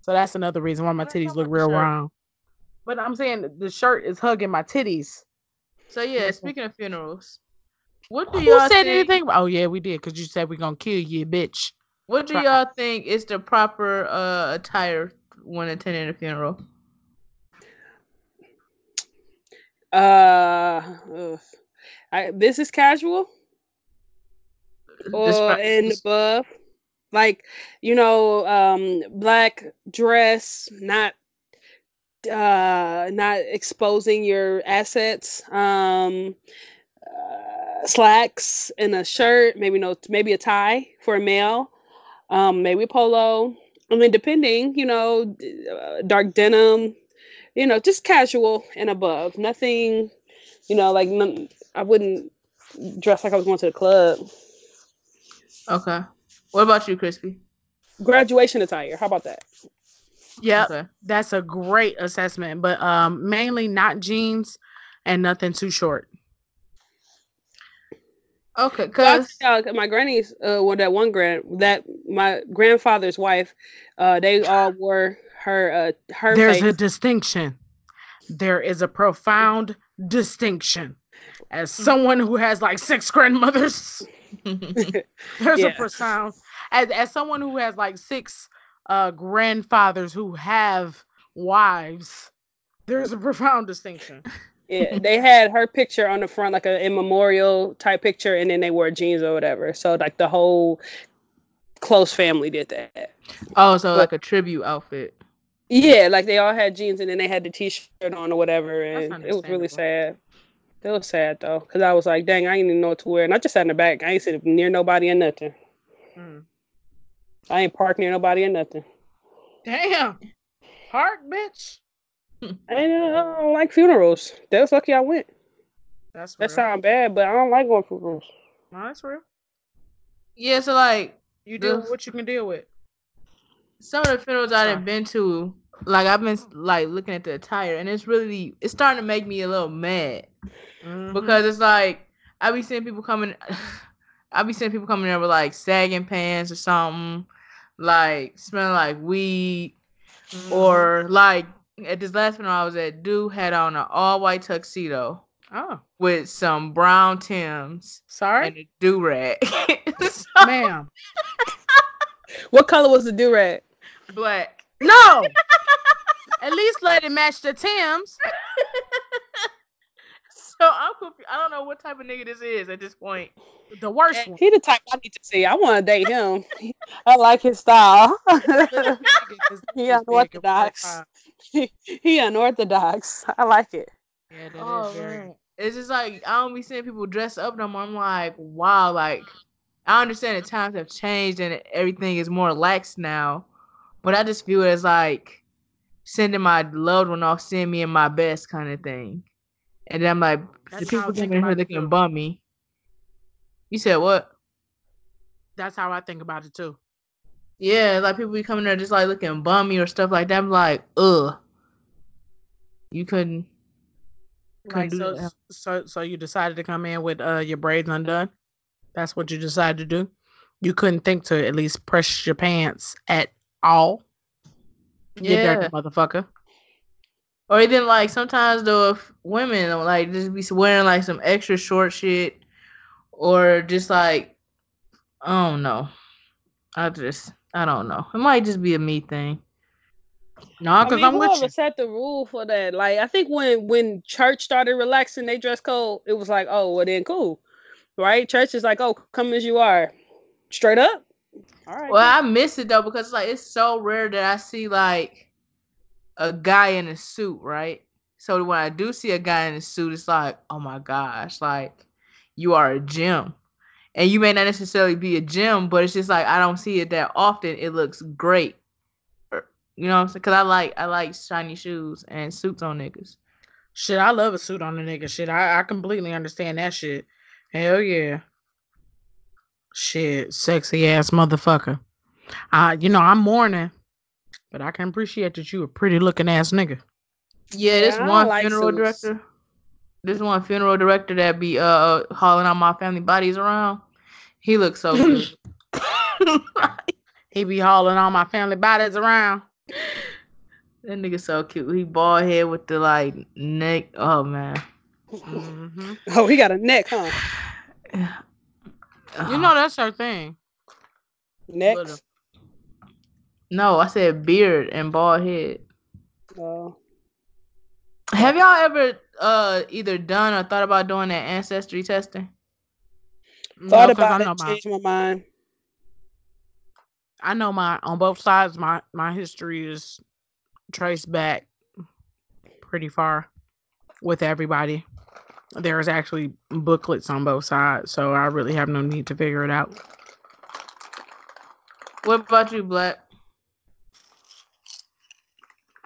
So that's another reason why my What are you titties look real the round. But I'm saying the shirt is hugging my titties. So yeah, speaking of funerals, what do Who y'all said think? anything? Oh yeah, we did because you said we're gonna kill you, bitch. What do Try- y'all think is the proper uh attire when attending a funeral? Uh, ugh. I, business casual or in and above, like you know, um, black dress, not uh, not exposing your assets. Um, uh, slacks and a shirt, maybe no, maybe a tie for a male. Um, maybe a polo. I mean, depending, you know, d- uh, dark denim, you know, just casual and above. Nothing, you know, like none, I wouldn't dress like I was going to the club. Okay. What about you, Chrispy? Graduation attire. How about that? Yeah, Okay. that's a great assessment, but um mainly not jeans and nothing too short. Okay, cause uh, my granny's, uh, well, that one grand, that my grandfather's wife, uh, they all wore her, uh, her There's a distinction. There is a profound distinction. As someone who has like six grandmothers, there's Yeah. a profound as as someone who has like six uh grandfathers who have wives, there's a profound distinction. Yeah, they had her picture on the front, like a in memorial type picture, and then they wore jeans or whatever. So like the whole close family did that. oh, so like a tribute outfit. Yeah, like they all had jeans, and then they had the t-shirt on or whatever, and it was really sad. It was sad though, cause I was like, dang, I didn't even know what to wear, and I just sat in the back. I ain't sitting near nobody or nothing. Mm. I ain't parked near nobody or nothing. Damn. Park, bitch. I ain't- I don't like funerals. That was lucky I went. That's That real. sound bad, but I don't like going to funerals. No, that's real. Yeah, so like You deal with what you can deal with. some of the funerals I've been to, like I've been like looking at the attire, and it's really it's starting to make me a little mad Mhm. because it's like I be seeing people coming, I be seeing people coming there with like sagging pants or something, like smelling like weed, Mhm. or like at this last funeral I was at, dude had on an all white tuxedo oh, with some brown Tims sorry, and a do rag, ma'am. What color was the do rag? black. No. At least let it match the Tims. So I'm confused. I don't know what type of nigga this is at this point. The worst one. He the type I need to see. I want to date him. I like his style. he unorthodox. he unorthodox. I like it. Yeah, that is Oh very. man, it's just like I don't be seeing people dress up no more. I'm like, wow, like I understand the times have changed and everything is more lax now, but I just feel it as like sending my loved one off, send me in my best kind of thing. And then I'm like, That's the people coming here looking too. bummy. You said what? That's how I think about it too. Yeah, like people be coming there just like looking bummy or stuff like that. I'm like, ugh. You couldn't. Couldn't Like so, that. so, so you decided to come in with uh your braids undone. That's what you decided to do. You couldn't think to at least press your pants at all. Yeah. dirty motherfucker. Or even like sometimes though, if women like just be wearing like some extra short shit, or just like I don't know. I just I don't know. It might just be a me thing. No, because I mean, I'm with whoever set the rule for that? Like, I think when when church started relaxing they dress code, it was like, oh, well then cool, right? Church is like, oh, come as you are, straight up. All right. Well, I miss it though because like it's so rare that I see like a guy in a suit, right? So when I do see a guy in a suit, it's like, oh my gosh, like you are a gem. And you may not necessarily be a gem, but it's just like I don't see it that often. It looks great. Er, You know what I'm saying? Cause I like I like shiny shoes and suits on niggas. Shit, I love a suit on a nigga. Shit, I, I completely understand that shit. Hell yeah. Shit, sexy ass motherfucker. Uh, you know, I'm mourning, but I can appreciate that you a pretty looking ass nigga. Yeah, this I don't one like funeral suits. director. This one funeral director that be uh hauling out my family bodies around. He looks so good. He be hauling all my family bodies around. that nigga so cute. He bald head with the like neck. Oh man. hmm Oh, he got a neck, huh? You know that's her thing. Next. No, I said beard and bald head. Oh. Have y'all ever uh either done or thought about doing that ancestry testing? Thought No, about it, my, changed my mind. I know my on both sides. My my history is traced back pretty far with everybody. There's actually booklets on both sides, so I really have no need to figure it out. What about you, Black?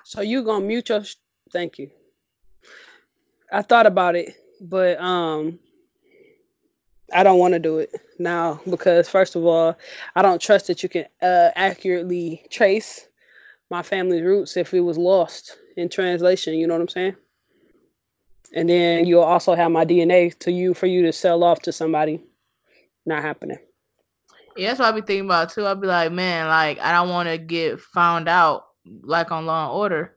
So you gonna mute your? Sh- Thank you. I thought about it, but um, I don't want to do it now because first of all, I don't trust that you can uh, accurately trace my family's roots if it was lost in translation. You know what I'm saying? And then you'll also have my DNA to you for you to sell off to somebody. Not happening. Yeah, that's what I be thinking about too. I'd be like, man, like I don't want to get found out like on Law and Order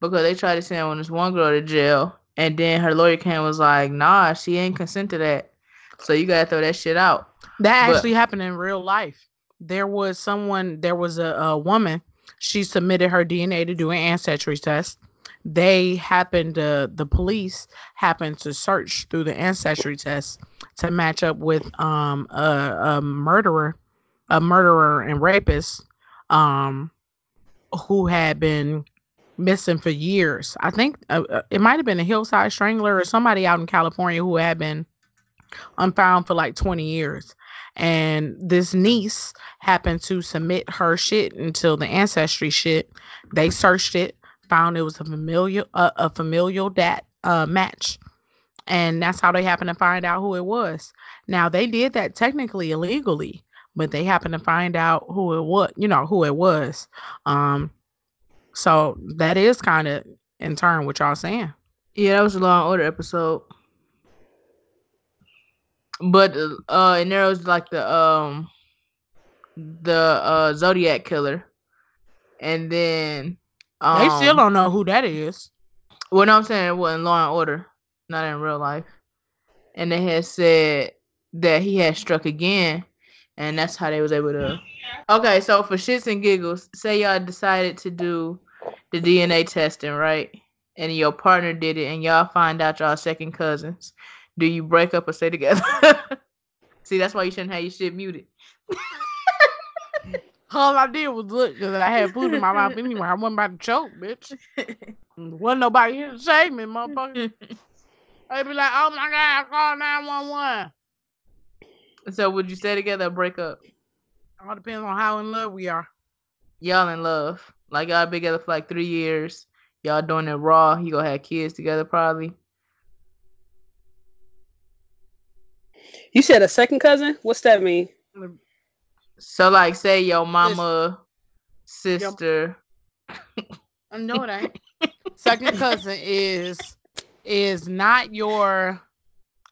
because they tried to send one this one girl to jail, and then her lawyer came and was like, nah, she ain't consent to that, so you gotta throw that shit out. That But- actually happened in real life. There was someone, there was a, a woman, she submitted her DNA to do an ancestry test. They happened to, the police happened to search through the ancestry test to match up with um a, a murderer, a murderer and rapist, um, who had been missing for years. I think uh, uh, it might have been a hillside strangler or somebody out in California who had been unfound for like 20 years. And this niece happened to submit her shit until the ancestry shit. They searched it, found it was a familial uh, a familial dat uh, match, and that's how they happened to find out who it was. Now they did that technically illegally, but they happened to find out who it was. You know who it was. Um, so that is kind of in turn what y'all saying. Yeah, that was a Law and Order episode. But uh, and there was like the um, the uh Zodiac killer, and then um, they still don't know who that is. Well, no, I'm saying it wasn't Law and Order, not in real life. And they had said that he had struck again, and that's how they was able to. Okay, so for shits and giggles, say y'all decided to do the DNA testing, right? And your partner did it, and y'all find out y'all second cousins. Do you break up or stay together? See, that's why you shouldn't have your shit muted. All I did was look because I had food in my mouth anyway. I wasn't about to choke, bitch. Wasn't nobody here to save me, motherfucker. They'd be like, oh my God, call 911. so, would you stay together or break up? All depends on how in love we are. y'all in love. Like y'all been together for like three years. Y'all doing it raw. You gonna have kids together probably. You said a second cousin? What's that mean? So like say your mama, sister. I know it ain't. Second cousin is is not your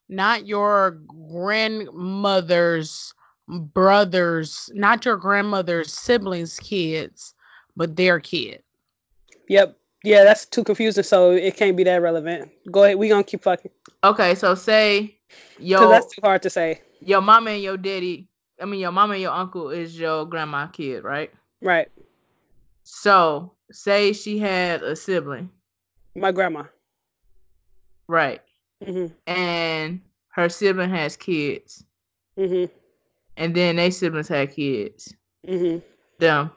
not your grandmother's brothers, not your grandmother's siblings' kids, but their kid. Yep. Yeah, that's too confusing, so it can't be that relevant. Go ahead. We gonna keep fucking. Okay, so say yo that's too hard to say. your mama and your daddy. I mean your mama and your uncle is your grandma kid, right? Right. So say she had a sibling, My grandma. right? Mhm. And her sibling has kids, Mm-hmm. and then they siblings had kids. Mm-hmm. Them.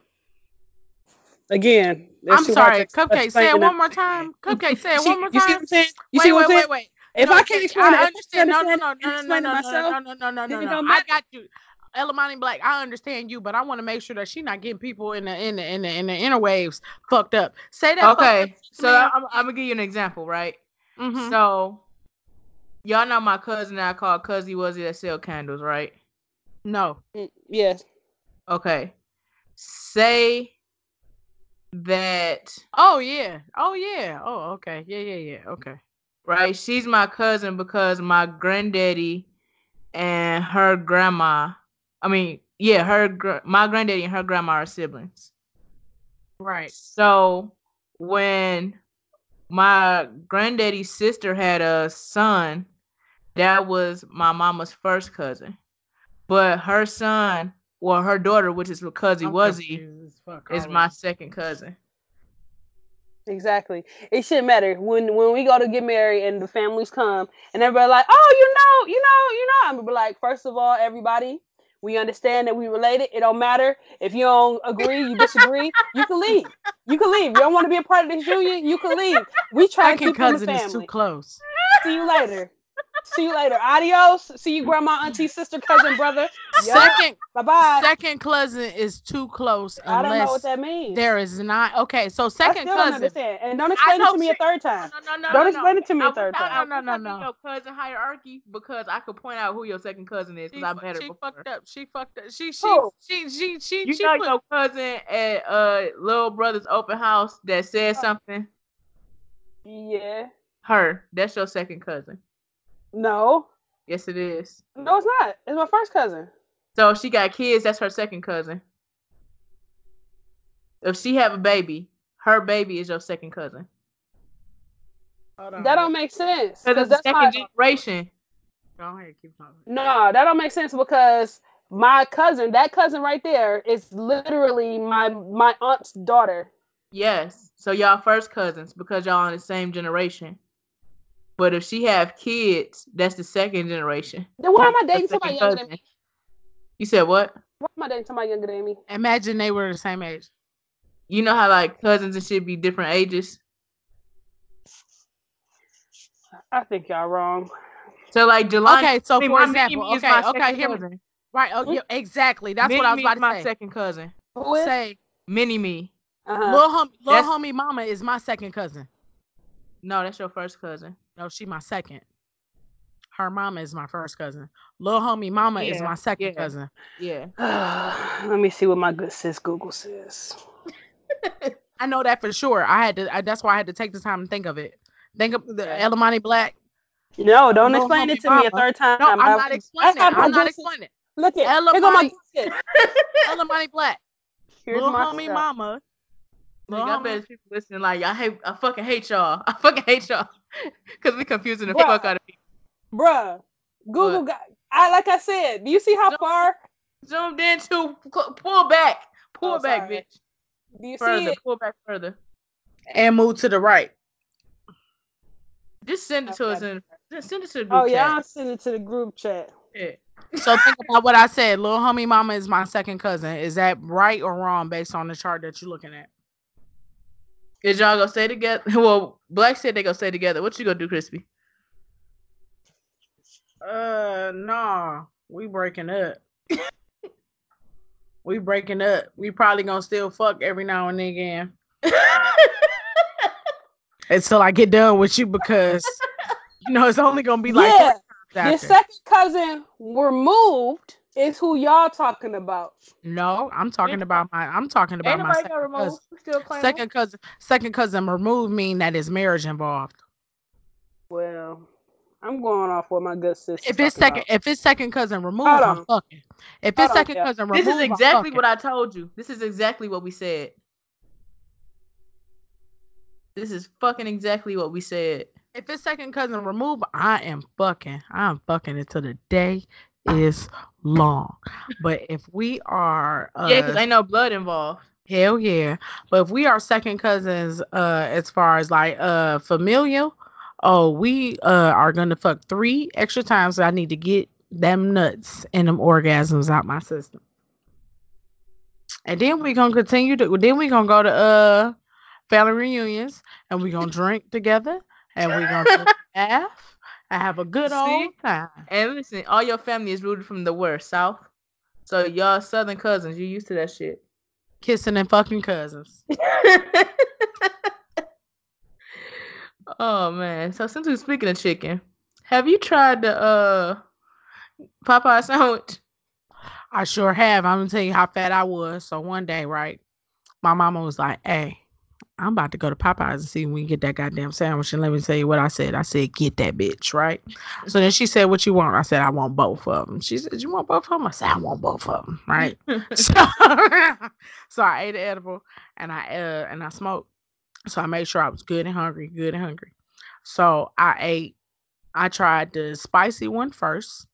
Again, I'm sorry, Cupcake. Say it one more time. Cupcake, say it one more time. You see what. I'm saying? You Wait, see what wait, I'm saying? wait, wait. If No, I can't explain I understand. No, no, no, no, no, no, no, no, no, no, no, no, no. don't I got you. Ellamani Black, I understand you, but I want to make sure that she not getting people in the in the in the, in the interwaves fucked up. Say that. Okay, so. I'm, I'm gonna give you an example, right? hmm So, y'all know my cousin that I call Cuzzy Wuzzy that sell candles, right? no. Mm, Yes. Okay. Say that Oh yeah. Oh yeah. Oh okay. Yeah yeah yeah. Okay. right? She's my cousin because my granddaddy and her grandma. I mean, yeah, her gr- my granddaddy and her grandma are siblings. Right. So when my granddaddy's sister had a son, that was my mama's first cousin. But her son, well, her daughter, which is Cuzzy I'm Wuzzy, confused as fuck is my second cousin. Exactly. It shouldn't matter when when we go to get married and the families come and everybody like, oh, you know, you know, you know. I'm gonna be like, first of all, everybody, we understand that we related. It don't matter if you don't agree, you disagree. you can leave. You can leave. You don't want to be a part of this union. You can leave. We try to Second keep them the cousin is too close. See you later. See you later. Adios. See you, grandma, auntie, sister, cousin, brother. Second Bye bye. second cousin is too close I don't know what that means. there is not. Okay, so I second still don't cousin. understand. And don't explain it know to me a third time. No, no, no, Don't no, explain no. it to me I a third was time. talking No, no, no, no. Your cousin hierarchy because I could point out who your second cousin is because I fu- met her she before. fucked up. She fucked up. She she Who? she she she You she know put, your cousin at uh little brother's open house that said something. Yeah. Her, that's your second cousin. No. Yes, it is. No, it's not. It's my first cousin. So if she got kids, that's her second cousin. If she have a baby, her baby is your second cousin. That don't make sense. Because 'cause it's the that's second my, generation. Go ahead, keep talking. no, that don't make sense because my cousin, that cousin right there, is literally my my aunt's daughter. Yes. So y'all first cousins because y'all in the same generation. But if she have kids, that's the second generation. Then why am I dating second somebody younger than me? You said what? Why am I dating somebody younger than me? Imagine they were the same age. You know how like cousins and shit be different ages. I think y'all wrong. So like Jelani, Okay, so I for example, Mimi okay, okay, second hear me. cousin. Right. Oh, yeah, exactly. That's what I was about to my say. second cousin. Who is? Say, Mini me. Uh-huh. little hom- little homie mama is my second cousin. No, that's your first cousin. No, she my second. Her mama is my first cousin. Little homie mama is my second yeah. cousin. Yeah. Let me see what my good sis Google says. I know that for sure. I had to. I, that's why I had to take the time to think of it. Think of the Ellamani Black. No, don't Little explain it to me a third time. No, I'm I- not explaining. that's how I'm not good sis- explaining. Look at Ellamani- here go my good sis. Ellamani Black. Here's Little my homie stuff. mama. Little Nigga, I homie- bet people listening like I hate I fucking hate y'all. I fucking hate y'all. Cause we're confusing the Bruh. fuck out of people. Bruh, Google What? got. I like I said. Do you see how No. far? Zoomed in to pull back. Pull Oh, back, sorry. bitch. Do you see it? Pull back further. and move to the right. Just send it to Okay. us in just send it to the group Oh yeah, I'll chat. send it to the group chat. Yeah. So think about what I said. Little homie mama is my second cousin. Is that right or wrong based on the chart that you're looking at? Is y'all gonna stay together? Well, Black said they gonna stay together. What you gonna do, Chrispy? Uh, nah, we breaking up. we breaking up. We probably gonna still fuck every now and again until I get done with you because you know it's only gonna be like yeah, your second cousin removed is who y'all talking about. No, I'm talking about my. I'm talking about my second cousin. Still. Second cousin. Second cousin removed mean that is marriage involved. Well, I'm going off what my good sister. If it's second, if it's second cousin removed, Hold I'm fucking. If it's second yeah. cousin removed, This removed, is I'm exactly what I told you. This is exactly what we said. This is fucking exactly what we said. If it's second cousin removed, I am fucking. I'm fucking until the day is long. But if we are, uh, yeah, because ain't no blood involved. hell yeah. But if we are second cousins, uh, as far as like uh familial, oh, we uh are gonna fuck three extra times. So I need to get them nuts and them orgasms out my system. And then we gonna continue to then we gonna go to uh family reunions and we gonna drink together and we gonna laugh and have a good See? old time. And listen, all your family is rooted from the where south. So y'all southern cousins, you used to that shit. Kissing and fucking cousins. oh man. So since we're speaking of chicken, have you tried the uh Popeye sandwich? I sure have. I'm gonna tell you how fat I was. So one day, right, my mama was like, "Hey, I'm about to go to Popeyes and see if we get that goddamn sandwich." And let me tell you what I said. I said, "Get that bitch," right? So then she said, "What you want?" I said, "I want both of them." She said, "You want both of them?" I said, "I want both of them," right? so, so I ate an edible and I uh and I smoked. So I made sure I was good and hungry, good and hungry. So I ate. I tried the spicy one first,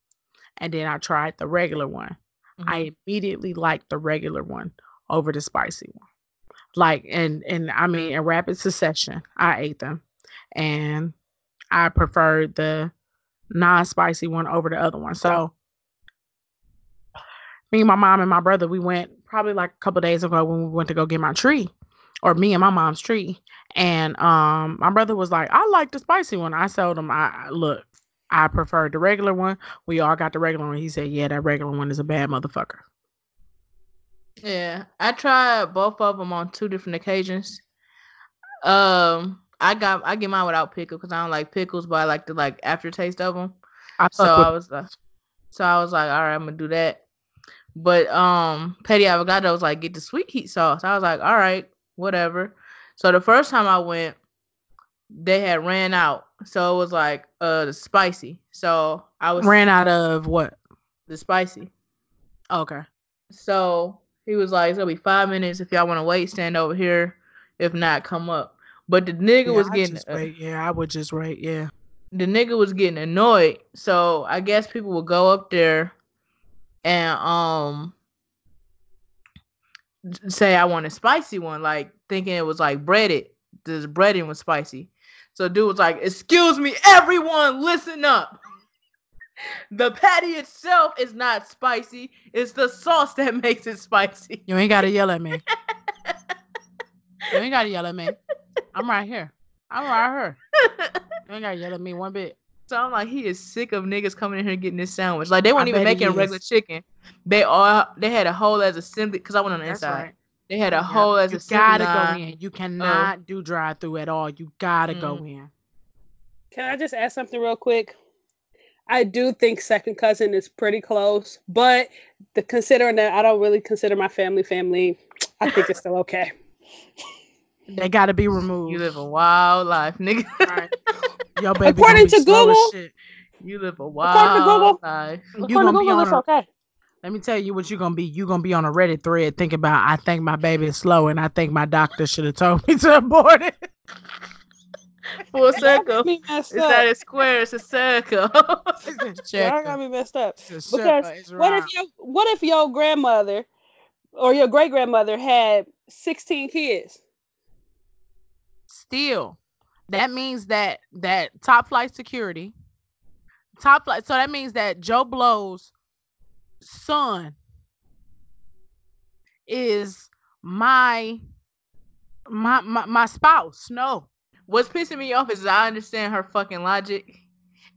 and then I tried the regular one. I immediately liked the regular one over the spicy one. Like and and I mean in rapid succession, I ate them, and I preferred the non-spicy one over the other one. So me, and my mom, and my brother, we went probably like a couple days ago when we went to go get my tree, or me and my mom's tree. And um, my brother was like, "I like the spicy one." I told him, "I look, I prefer the regular one. We all got the regular one." He said, "Yeah, that regular one is a bad motherfucker." Yeah, I tried both of them on two different occasions. Um, I got I get mine without pickle because I don't like pickles, but I like the like aftertaste of them. I So with I was like, so I was like, all right, I'm gonna do that. But um, Petty Avocado was like, get the sweet heat sauce. I was like, all right, whatever. So the first time I went, they had ran out, so it was like uh the spicy. So I was ran out of what? the spicy. Okay. So he was like, it's gonna be five minutes. If y'all want to wait, stand over here. If not, come up. But the nigga Yeah, was getting uh. Yeah, I would just wait. Yeah. the nigga was getting annoyed. So I guess people would go up there and um say I want a spicy one, like thinking it was like breaded. This breading was spicy. So dude was like, "Excuse me, everyone, listen up." The patty itself is not spicy. It's the sauce that makes it spicy. You ain't gotta yell at me. you ain't gotta yell at me. I'm right here. I'm right here. You ain't gotta yell at me one bit. So I'm like, he is sick of niggas coming in here getting this sandwich. Like they weren't I even making regular is. chicken. They all they had a whole as assembly because I went on the That's inside. right. They had a Yeah, whole as you assembly gotta line. go in. You cannot do drive through at all. You gotta go Mm. in. Can I just ask something real quick? I do think second cousin is pretty close, but the considering that I don't really consider my family family, I think it's still okay. They gotta be removed. You live a wild life, nigga. Right. Your baby According gonna be to slow as Google- shit. You live a According to wild Google- life. You According to gonna be Google, on it's a, okay. let me tell you what you're gonna be. You're gonna be on a Reddit thread thinking about I think my baby is slow and I think my doctor should have told me to abort it. Full circle. Me messed It's not a square, it's a circle. Y'all got me messed up. Because Because What if your What if your grandmother or your great grandmother had sixteen kids? still that means that that top flight security top flight so that means that joe blow's son is my my my, my spouse no What's pissing me off is I understand her fucking logic,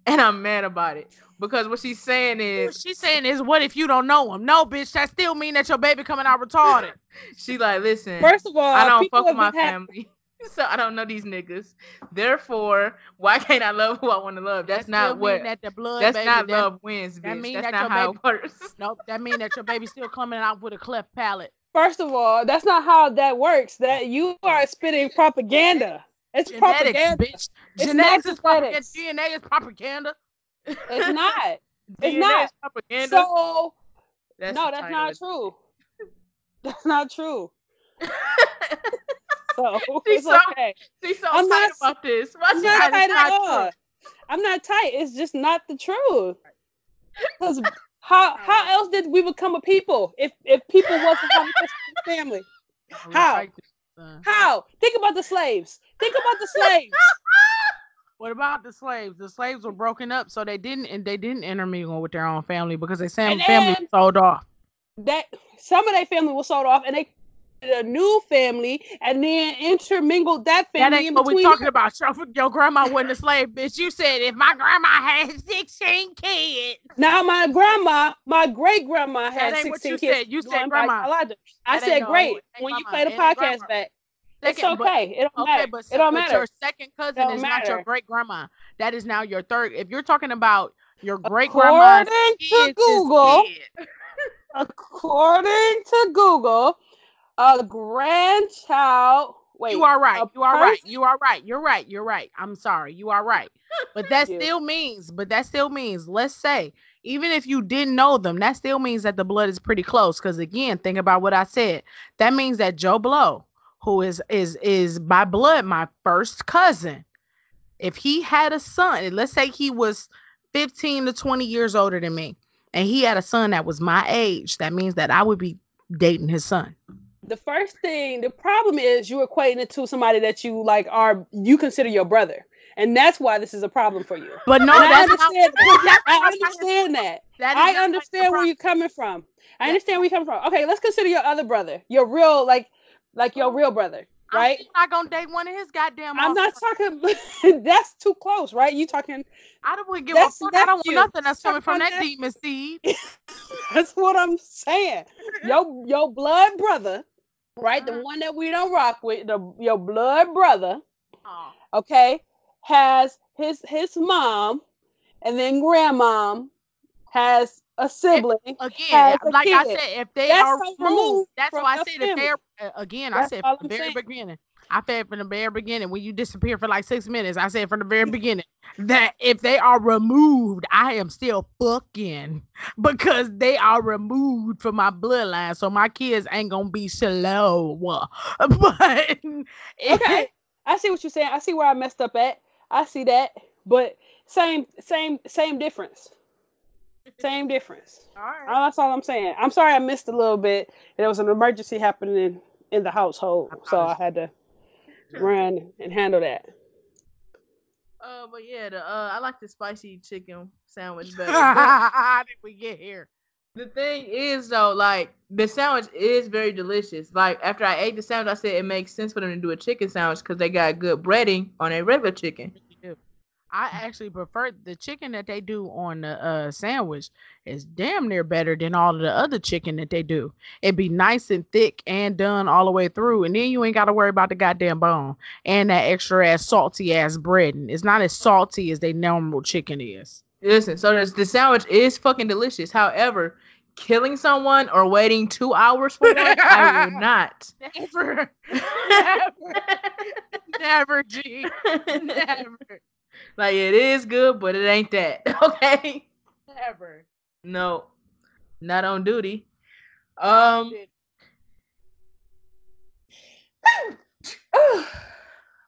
and I'm mad about it because what she's saying what is she's saying is what if you don't know him no bitch that still mean that your baby coming out retarded she like, listen, First of all, I don't fuck with my have family. So I don't know these niggas. Therefore, why can't I love who I want to love? That's That not what. that the blood That's baby, not that- love wins, that bitch. mean That's that not your how baby- it works. nope that mean that your baby's still coming out with a cleft palate First of all, that's not how that works. That you are spitting propaganda. It's genetics propaganda. bitch It's genetics is propaganda dna is propaganda It's not. It's not. propaganda. So That's no, that's not true. That's not true. So She's it's so- okay. She's so I'm tight not- about this. Why I'm not tight at all. I'm not tight. It's just not the truth. Because how how else did we become a people if if people wasn't having this family? How? Son. How? Think about the slaves. Think about the slaves. What about the slaves? The slaves were broken up, so they didn't and they didn't intermingle with their own family because they same And family sold off. that some of their family was sold off, and they a new family, and then intermingled that family. That ain't in what we between. talking about. Your, grandma wasn't a slave, bitch. You said if my grandma had 16 kids. Now my grandma, my great grandma had ain't what sixteen you kids. said. You said grandma. I, I That said great. When you play the podcast grandma. back, it's Second, but- okay. It don't Okay, matter. but, it don't but matter. your second cousin is not your great grandma. That is now your third. If you're talking about your great grandma's According to Google, according to Google, a grandchild. Wait, you are right. You are right. You are right. You're right. You're right. I'm sorry. You are right. But that still means, but that still means, let's say, even if you didn't know them, that still means that the blood is pretty close. Because again, think about what I said. That means that Joe Blow, who is is is by blood my first cousin, if he had a son, and let's say he was 15 to 20 years older than me, and he had a son that was my age, that means that I would be dating his son. The first thing, the problem is you equating it to somebody that you like are you consider your brother, and that's why this is a problem for you. But no, I that's not. understand that. I understand that. that I not understand where you're coming from. I understand where you're coming from. Okay, let's consider your other brother, your real like like your real brother, right? I'm not gonna date one of his goddamn. I'm not talking. that's too close, right? You talking? I don't wanna give That's a fuck. I don't want nothing that's coming from about that demon seed. That's what I'm saying. Your your blood brother, right? The Mhm. one that we don't rock with, the your blood brother, okay, has his his mom, and then grandmom has a sibling. again, Has a like I said, if they That's are removed, that's why I said if they're uh, again. I said from the very saying. beginning. I said from the very beginning when you disappear for like six minutes. I said from the very beginning that if they are removed, I am still fucking because they are removed from my bloodline. So my kids ain't gonna be slow. But Okay, I see what you're saying. I see where I messed up at. I see that, but same same same difference. Same difference. all right. Uh, That's all I'm saying. I'm sorry I missed a little bit. There was an emergency happening in, in the household, so I had to run and handle that. Uh, but yeah, the uh, I like the spicy chicken sandwich better. But How did we get here? the thing is though, like the sandwich is very delicious. Like after I ate the sandwich, I said it makes sense for them to do a chicken sandwich because they got good breading on a regular chicken. I actually prefer the chicken that they do on the uh, sandwich is damn near better than all of the other chicken that they do. It'd be nice and thick and done all the way through, and then you ain't got to worry about the goddamn bone and that extra ass salty ass bread. And it's not as salty as they normal chicken is. Listen, so the sandwich is fucking delicious. However, killing someone or waiting two hours for one, I will not. Never, never, never, G, never, like it is good, but it ain't that. Okay. never. No, not on duty. Um,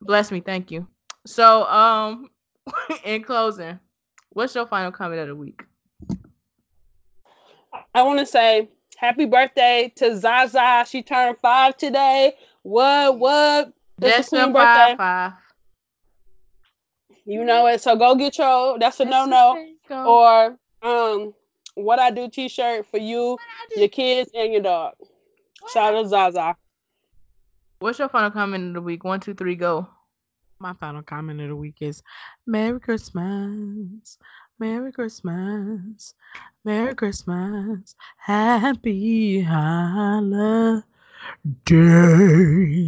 bless me, thank you. So, um, in closing, what's your final comment of the week? I want to say happy birthday to Zaza. She turned five today. What? What? That's the That's queen your five birthday. five. You know it. So go get your. That's a no no. Or um, what I do T-shirt for you, your kids, and your dog. Shout out to Zaza. What's your final comment of the week? One, two, three, go. My final comment of the week is Merry Christmas. Merry Christmas. Merry Christmas. Happy holidays.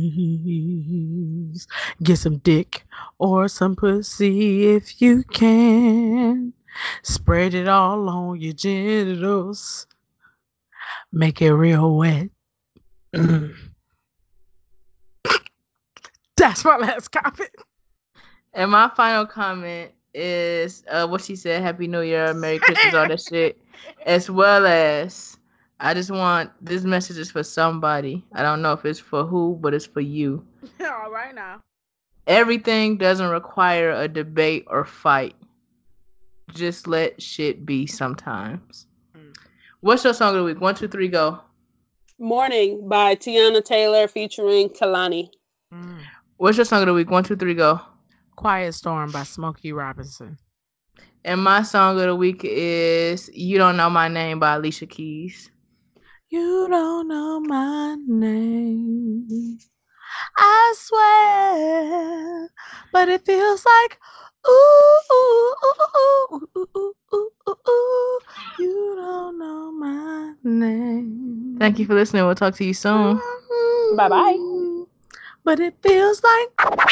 Get some dick or some pussy if you can. Spread it all on your genitals. Make it real wet. Mm. That's my last comment. And my final comment is uh, what she said: Happy New Year, Merry Christmas, all that shit. As well as, I just want this message is for somebody. I don't know if it's for who, but it's for you. All right now. Everything doesn't require a debate or fight. Just let shit be sometimes. Mm. What's your song of the week? One, two, three, go. Morning by Teyana Taylor featuring Kehlani. Mm. What's your song of the week? One, two, three, go. Quiet Storm by Smokey Robinson. And my song of the week is You Don't Know My Name by Alicia Keys. You don't know my name. I swear, but it feels like ooh, ooh, ooh, ooh, ooh, ooh, ooh, ooh. You don't know my name. Thank you for listening. We'll talk to you soon. Mm-hmm. Bye bye. But it feels like.